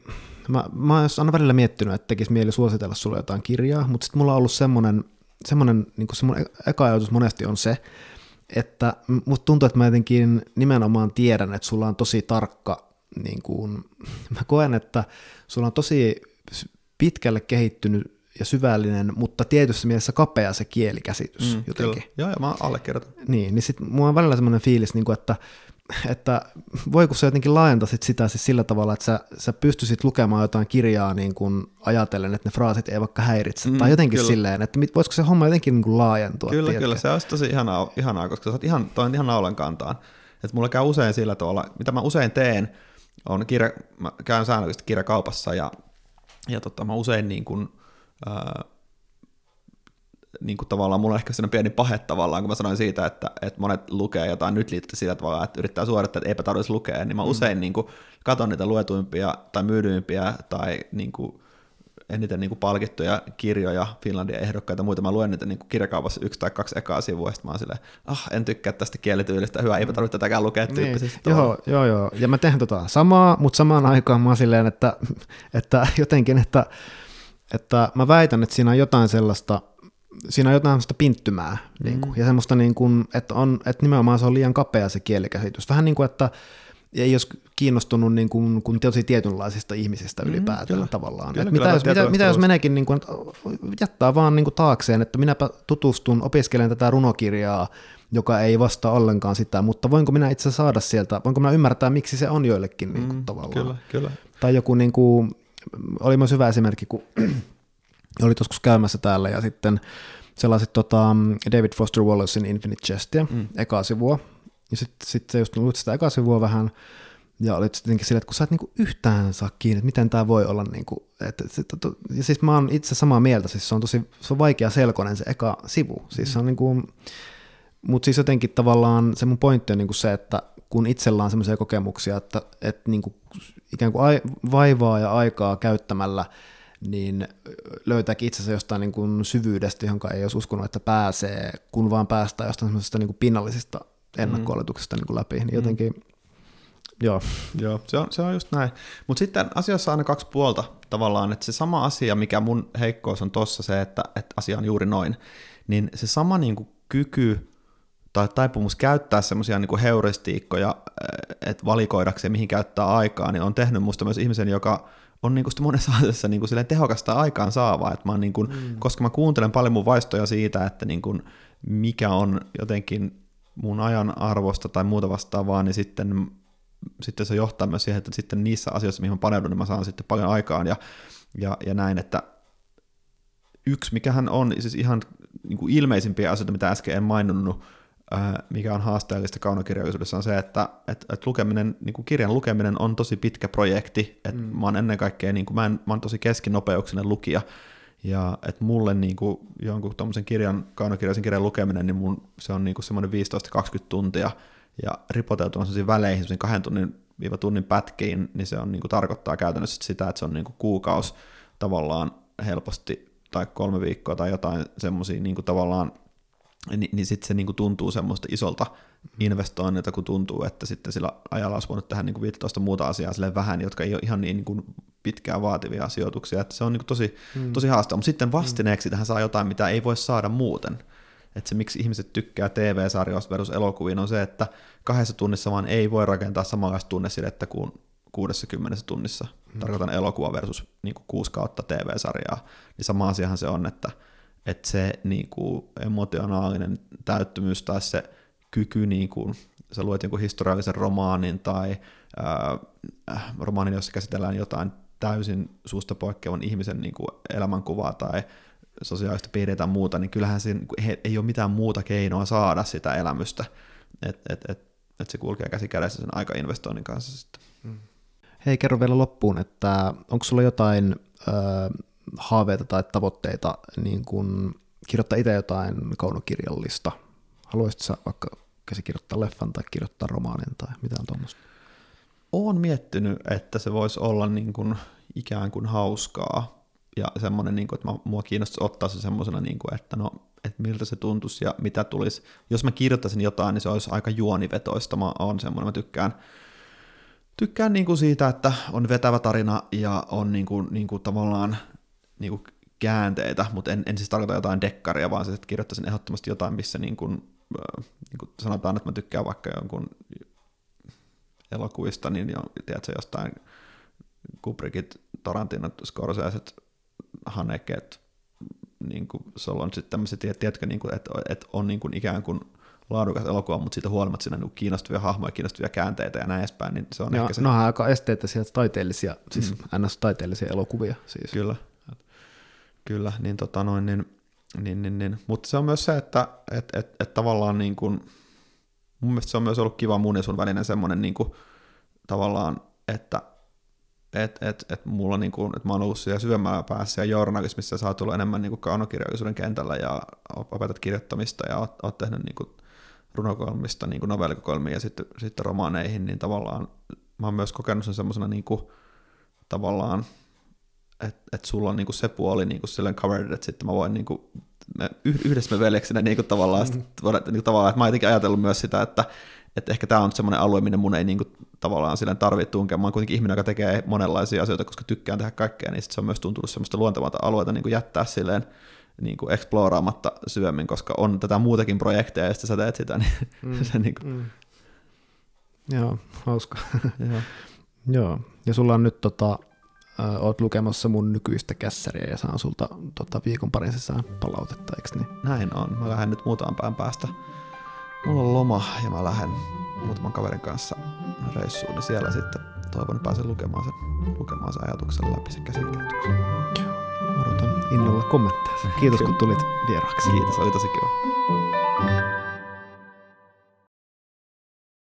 mä, mä oon aina välillä miettinyt, että tekisi mieli suositella sulle jotain kirjaa, mutta sitten mulla on ollut semmoinen, semmoinen, niin kuin semmoinen eka ajatus monesti on se, että musta tuntuu, että mä jotenkin nimenomaan tiedän, että sulla on tosi tarkka, niin kuin, mä koen, että sulla on tosi pitkälle kehittynyt ja syvällinen, mutta tietyssä mielessä kapea se kielikäsitys mm, jotenkin. Kyllä. Joo, ja mä allekirjoitan. Niin, niin sitten mulla on välillä semmoinen fiilis, niin kuin, että, että voi kun sä jotenkin laajentaisit sitä siis sillä tavalla, että sä, sä pystyisit lukemaan jotain kirjaa niin kuin ajatellen, että ne fraasit ei vaikka häiritse, mm, tai jotenkin kyllä. silleen, että voisiko se homma jotenkin niin kuin laajentua. Kyllä, tiedätkö? kyllä, se olisi tosi ihanaa, ihanaa koska sä oot ihan, toi ihan naulan kantaan. Että mulla käy usein sillä tavalla, mitä mä usein teen, on kirja, mä käyn säännöllisesti kirjakaupassa ja, ja tota, mä usein niin kuin, ää, niin kuin tavallaan mulla on ehkä sellainen pieni pahe tavallaan, kun mä sanoin siitä, että, että monet lukee jotain nyt liittyy sillä tavalla, että yrittää suorittaa, että eipä tarvitsisi lukea, niin mä mm. usein niin kuin, katon niitä luetuimpia tai myydyimpiä tai niin kuin, eniten niin kuin palkittuja kirjoja, Finlandia ehdokkaita ja muita. Mä luen niitä niin kuin kirjakaupassa yksi tai kaksi ekaa sivua, ja mä oon silleen, ah, en tykkää tästä kielityylistä, hyvä, eipä tarvitse tätäkään lukea niin, Joo, joo, joo. Ja mä teen tota samaa, mutta samaan aikaan mä oon silleen, että, (laughs) että jotenkin, että, että mä väitän, että siinä on jotain sellaista, siinä on jotain sellaista pinttymää, mm. niin kuin, ja semmoista, niin kuin, että, on, että nimenomaan se on liian kapea se kielikäsitys. Vähän niin kuin, että ei olisi kiinnostunut niin kuin, kuin tosi tietynlaisista ihmisistä mm, ylipäätään kyllä. tavallaan. Kyllä, mitä, jos, mitä, mitä jos meneekin niin kuin, jättää vaan niin kuin taakseen, että minäpä tutustun, opiskelen tätä runokirjaa, joka ei vastaa ollenkaan sitä, mutta voinko minä itse saada sieltä, voinko minä ymmärtää, miksi se on joillekin niin kuin, mm, tavallaan. Kyllä, kyllä. Tai joku, niin kuin, oli myös hyvä esimerkki, kun (clears throat) oli joskus käymässä täällä ja sitten sellaiset tota, David Foster Wallacein Infinite Chestia, mm. ekaa sivua, ja sitten sit se just luit sitä eka sivua vähän, ja olit sitten silleen, että kun sä et niinku yhtään saa kiinni, että miten tämä voi olla, niinku, että, että, että, ja siis mä oon itse samaa mieltä, siis se on tosi se on vaikea selkoinen se eka sivu, siis se on niinku, mutta siis jotenkin tavallaan se mun pointti on niinku se, että kun itsellä on semmoisia kokemuksia, että, että niinku ikään kuin ai, vaivaa ja aikaa käyttämällä, niin löytääkin itsensä jostain niin kuin syvyydestä, johon ei olisi uskonut, että pääsee, kun vaan päästään jostain semmoisesta niin kuin pinnallisista ennakkooletuksesta niin kuin läpi, niin mm. jotenkin, mm. joo. Joo, se on, se on just näin. Mutta sitten asiassa on aina kaksi puolta tavallaan, että se sama asia, mikä mun heikkous on tossa se, että, että asia on juuri noin, niin se sama niin kuin kyky tai taipumus käyttää semmoisia niin heuristiikkoja, että valikoidakseen mihin käyttää aikaa, niin on tehnyt musta myös ihmisen, joka on niin kuin monessa (laughs) asiassa niin kuin tehokasta aikaan saavaa, että mä niin kuin, mm. koska mä kuuntelen paljon mun vaistoja siitä, että niin kuin mikä on jotenkin mun ajan arvosta tai muuta vastaavaa, niin sitten, sitten se johtaa myös siihen, että sitten niissä asioissa, mihin mä paneudun, niin mä saan sitten paljon aikaan ja, ja, ja näin, että yksi, mikähän on siis ihan niin kuin ilmeisimpiä asioita, mitä äsken en maininnut, mikä on haasteellista kaunokirjallisuudessa, on se, että, että, että lukeminen, niin kuin kirjan lukeminen on tosi pitkä projekti. Että mm. Mä oon ennen kaikkea, niin kuin, mä, en, mä oon tosi keskinopeuksinen lukija, ja että mulle niin kuin, jonkun tuommoisen kirjan, kaunokirjaisen kirjan lukeminen, niin mun, se on niin kuin semmoinen 15-20 tuntia, ja ripoteltuna sellaisiin väleihin, sellaisiin kahden tunnin viiva tunnin pätkiin, niin se on, niin kuin, tarkoittaa käytännössä sitä, että se on niin kuin kuukausi tavallaan helposti, tai kolme viikkoa tai jotain semmoisia niin kuin tavallaan niin, niin sitten se niinku tuntuu semmoista isolta investoinnilta, kun tuntuu, että sitten sillä ajalla olisi voinut tehdä niinku 15 muuta asiaa sille vähän, jotka ei ole ihan niin niinku pitkään vaativia sijoituksia, että se on niinku tosi, mm. tosi haastava, mutta sitten vastineeksi tähän saa jotain, mitä ei voi saada muuten. Että se, miksi ihmiset tykkää TV-sarjoista versus elokuviin, on se, että kahdessa tunnissa vaan ei voi rakentaa samanlaista tunnesidettä kuin 60 tunnissa. Mm. Tarkoitan elokuva versus niin kuin kuusi kautta TV-sarjaa. Niin sama asiahan se on, että että se niin kuin, emotionaalinen täyttymys tai se kyky, niin kuin, sä luet jonkun historiallisen romaanin tai ää, romaanin, jossa käsitellään jotain täysin suusta poikkeavan ihmisen niin kuin elämänkuvaa tai sosiaalista piirteitä tai muuta, niin kyllähän siinä niin ei ole mitään muuta keinoa saada sitä elämystä, että et, et, et se kulkee käsi kädessä sen aika-investoinnin kanssa sitten. Mm. Hei, kerro vielä loppuun, että onko sulla jotain haaveita tai tavoitteita niin kun kirjoittaa itse jotain kaunokirjallista? Haluaisitko sä vaikka käsikirjoittaa leffan tai kirjoittaa romaanin tai mitään tuommoista? Olen miettinyt, että se voisi olla niin kuin ikään kuin hauskaa ja semmoinen, niin kuin, että mua kiinnostaisi ottaa se semmoisena, niin kuin, että no, että miltä se tuntuisi ja mitä tulisi. Jos mä kirjoittaisin jotain, niin se olisi aika juonivetoista. Mä oon semmoinen, mä tykkään, tykkään niin kuin siitä, että on vetävä tarina ja on niin kuin, niin kuin tavallaan niin kuin käänteitä, mutta en, en siis tarkoita jotain dekkaria, vaan siis, että kirjoittaisin ehdottomasti jotain, missä niin kuin, äh, niin kuin sanotaan, että mä tykkään vaikka jonkun elokuvista, niin jo, tiedätkö, jostain Kubrickit, Tarantinot, Scorseset, Haneket, niin kuin sitten tämmöisiä, tiedätkö, niin kuin, että, että on niin kuin ikään kuin laadukas elokuva, mutta siitä huolimatta siinä on kiinnostavia hahmoja, kiinnostavia käänteitä ja näin edespäin, niin se on no, ehkä se... No, aika esteettisiä, taiteellisia, siis mm. ns-taiteellisia elokuvia. Siis. Kyllä. Kyllä, niin, tota noin, niin, niin, niin, niin. mutta se on myös se, että et, et, et tavallaan niin kuin, mun mielestä se on myös ollut kiva mun ja sun välinen semmoinen niin kuin, tavallaan, että et, et, et mulla niin kuin, että mä oon ollut siellä syvemmällä päässä ja journalismissa oot ollut enemmän niin kuin kaunokirjallisuuden kentällä ja opetat kirjoittamista ja oot, oot tehnyt niin kuin runokolmista niin kuin ja sitten, sitten romaaneihin, niin tavallaan mä oon myös kokenut sen semmoisena niin kuin, tavallaan että et sulla on niinku se puoli niinku silleen covered, että sitten mä voin niinku, me, yhdessä me veljeksinä niinku tavallaan, mm. sit, niinku tavallaan, että mä oon jotenkin ajatellut myös sitä, että että ehkä tämä on semmoinen alue, minne mun ei niinku tavallaan silleen tarvitse tunkea. Mä oon kuitenkin ihminen, joka tekee monenlaisia asioita, koska tykkään tehdä kaikkea, niin se on myös tuntunut semmoista luontevaa alueita niin jättää silleen niin kuin exploraamatta syvemmin, koska on tätä muutakin projekteja, ja sitten sä teet sitä, niin (laughs) mm, se niin kuin... mm. Joo, hauska. Joo. (laughs) Joo, ja sulla on nyt tota, äh, oot lukemassa mun nykyistä kässäriä ja saan sulta tota, viikon parin sisään palautetta, eikö niin? Näin on. Mä lähden nyt muutaman päivän päästä. Mulla on loma ja mä lähden muutaman kaverin kanssa reissuun, niin siellä sitten toivon, että pääsen lukemaan sen, lukemaan sen ajatuksen läpi, sen käsikirjoituksen. Odotan innolla kommentteja. Kiitos kun tulit vieraaksi. Kiitos, oli tosi kiva.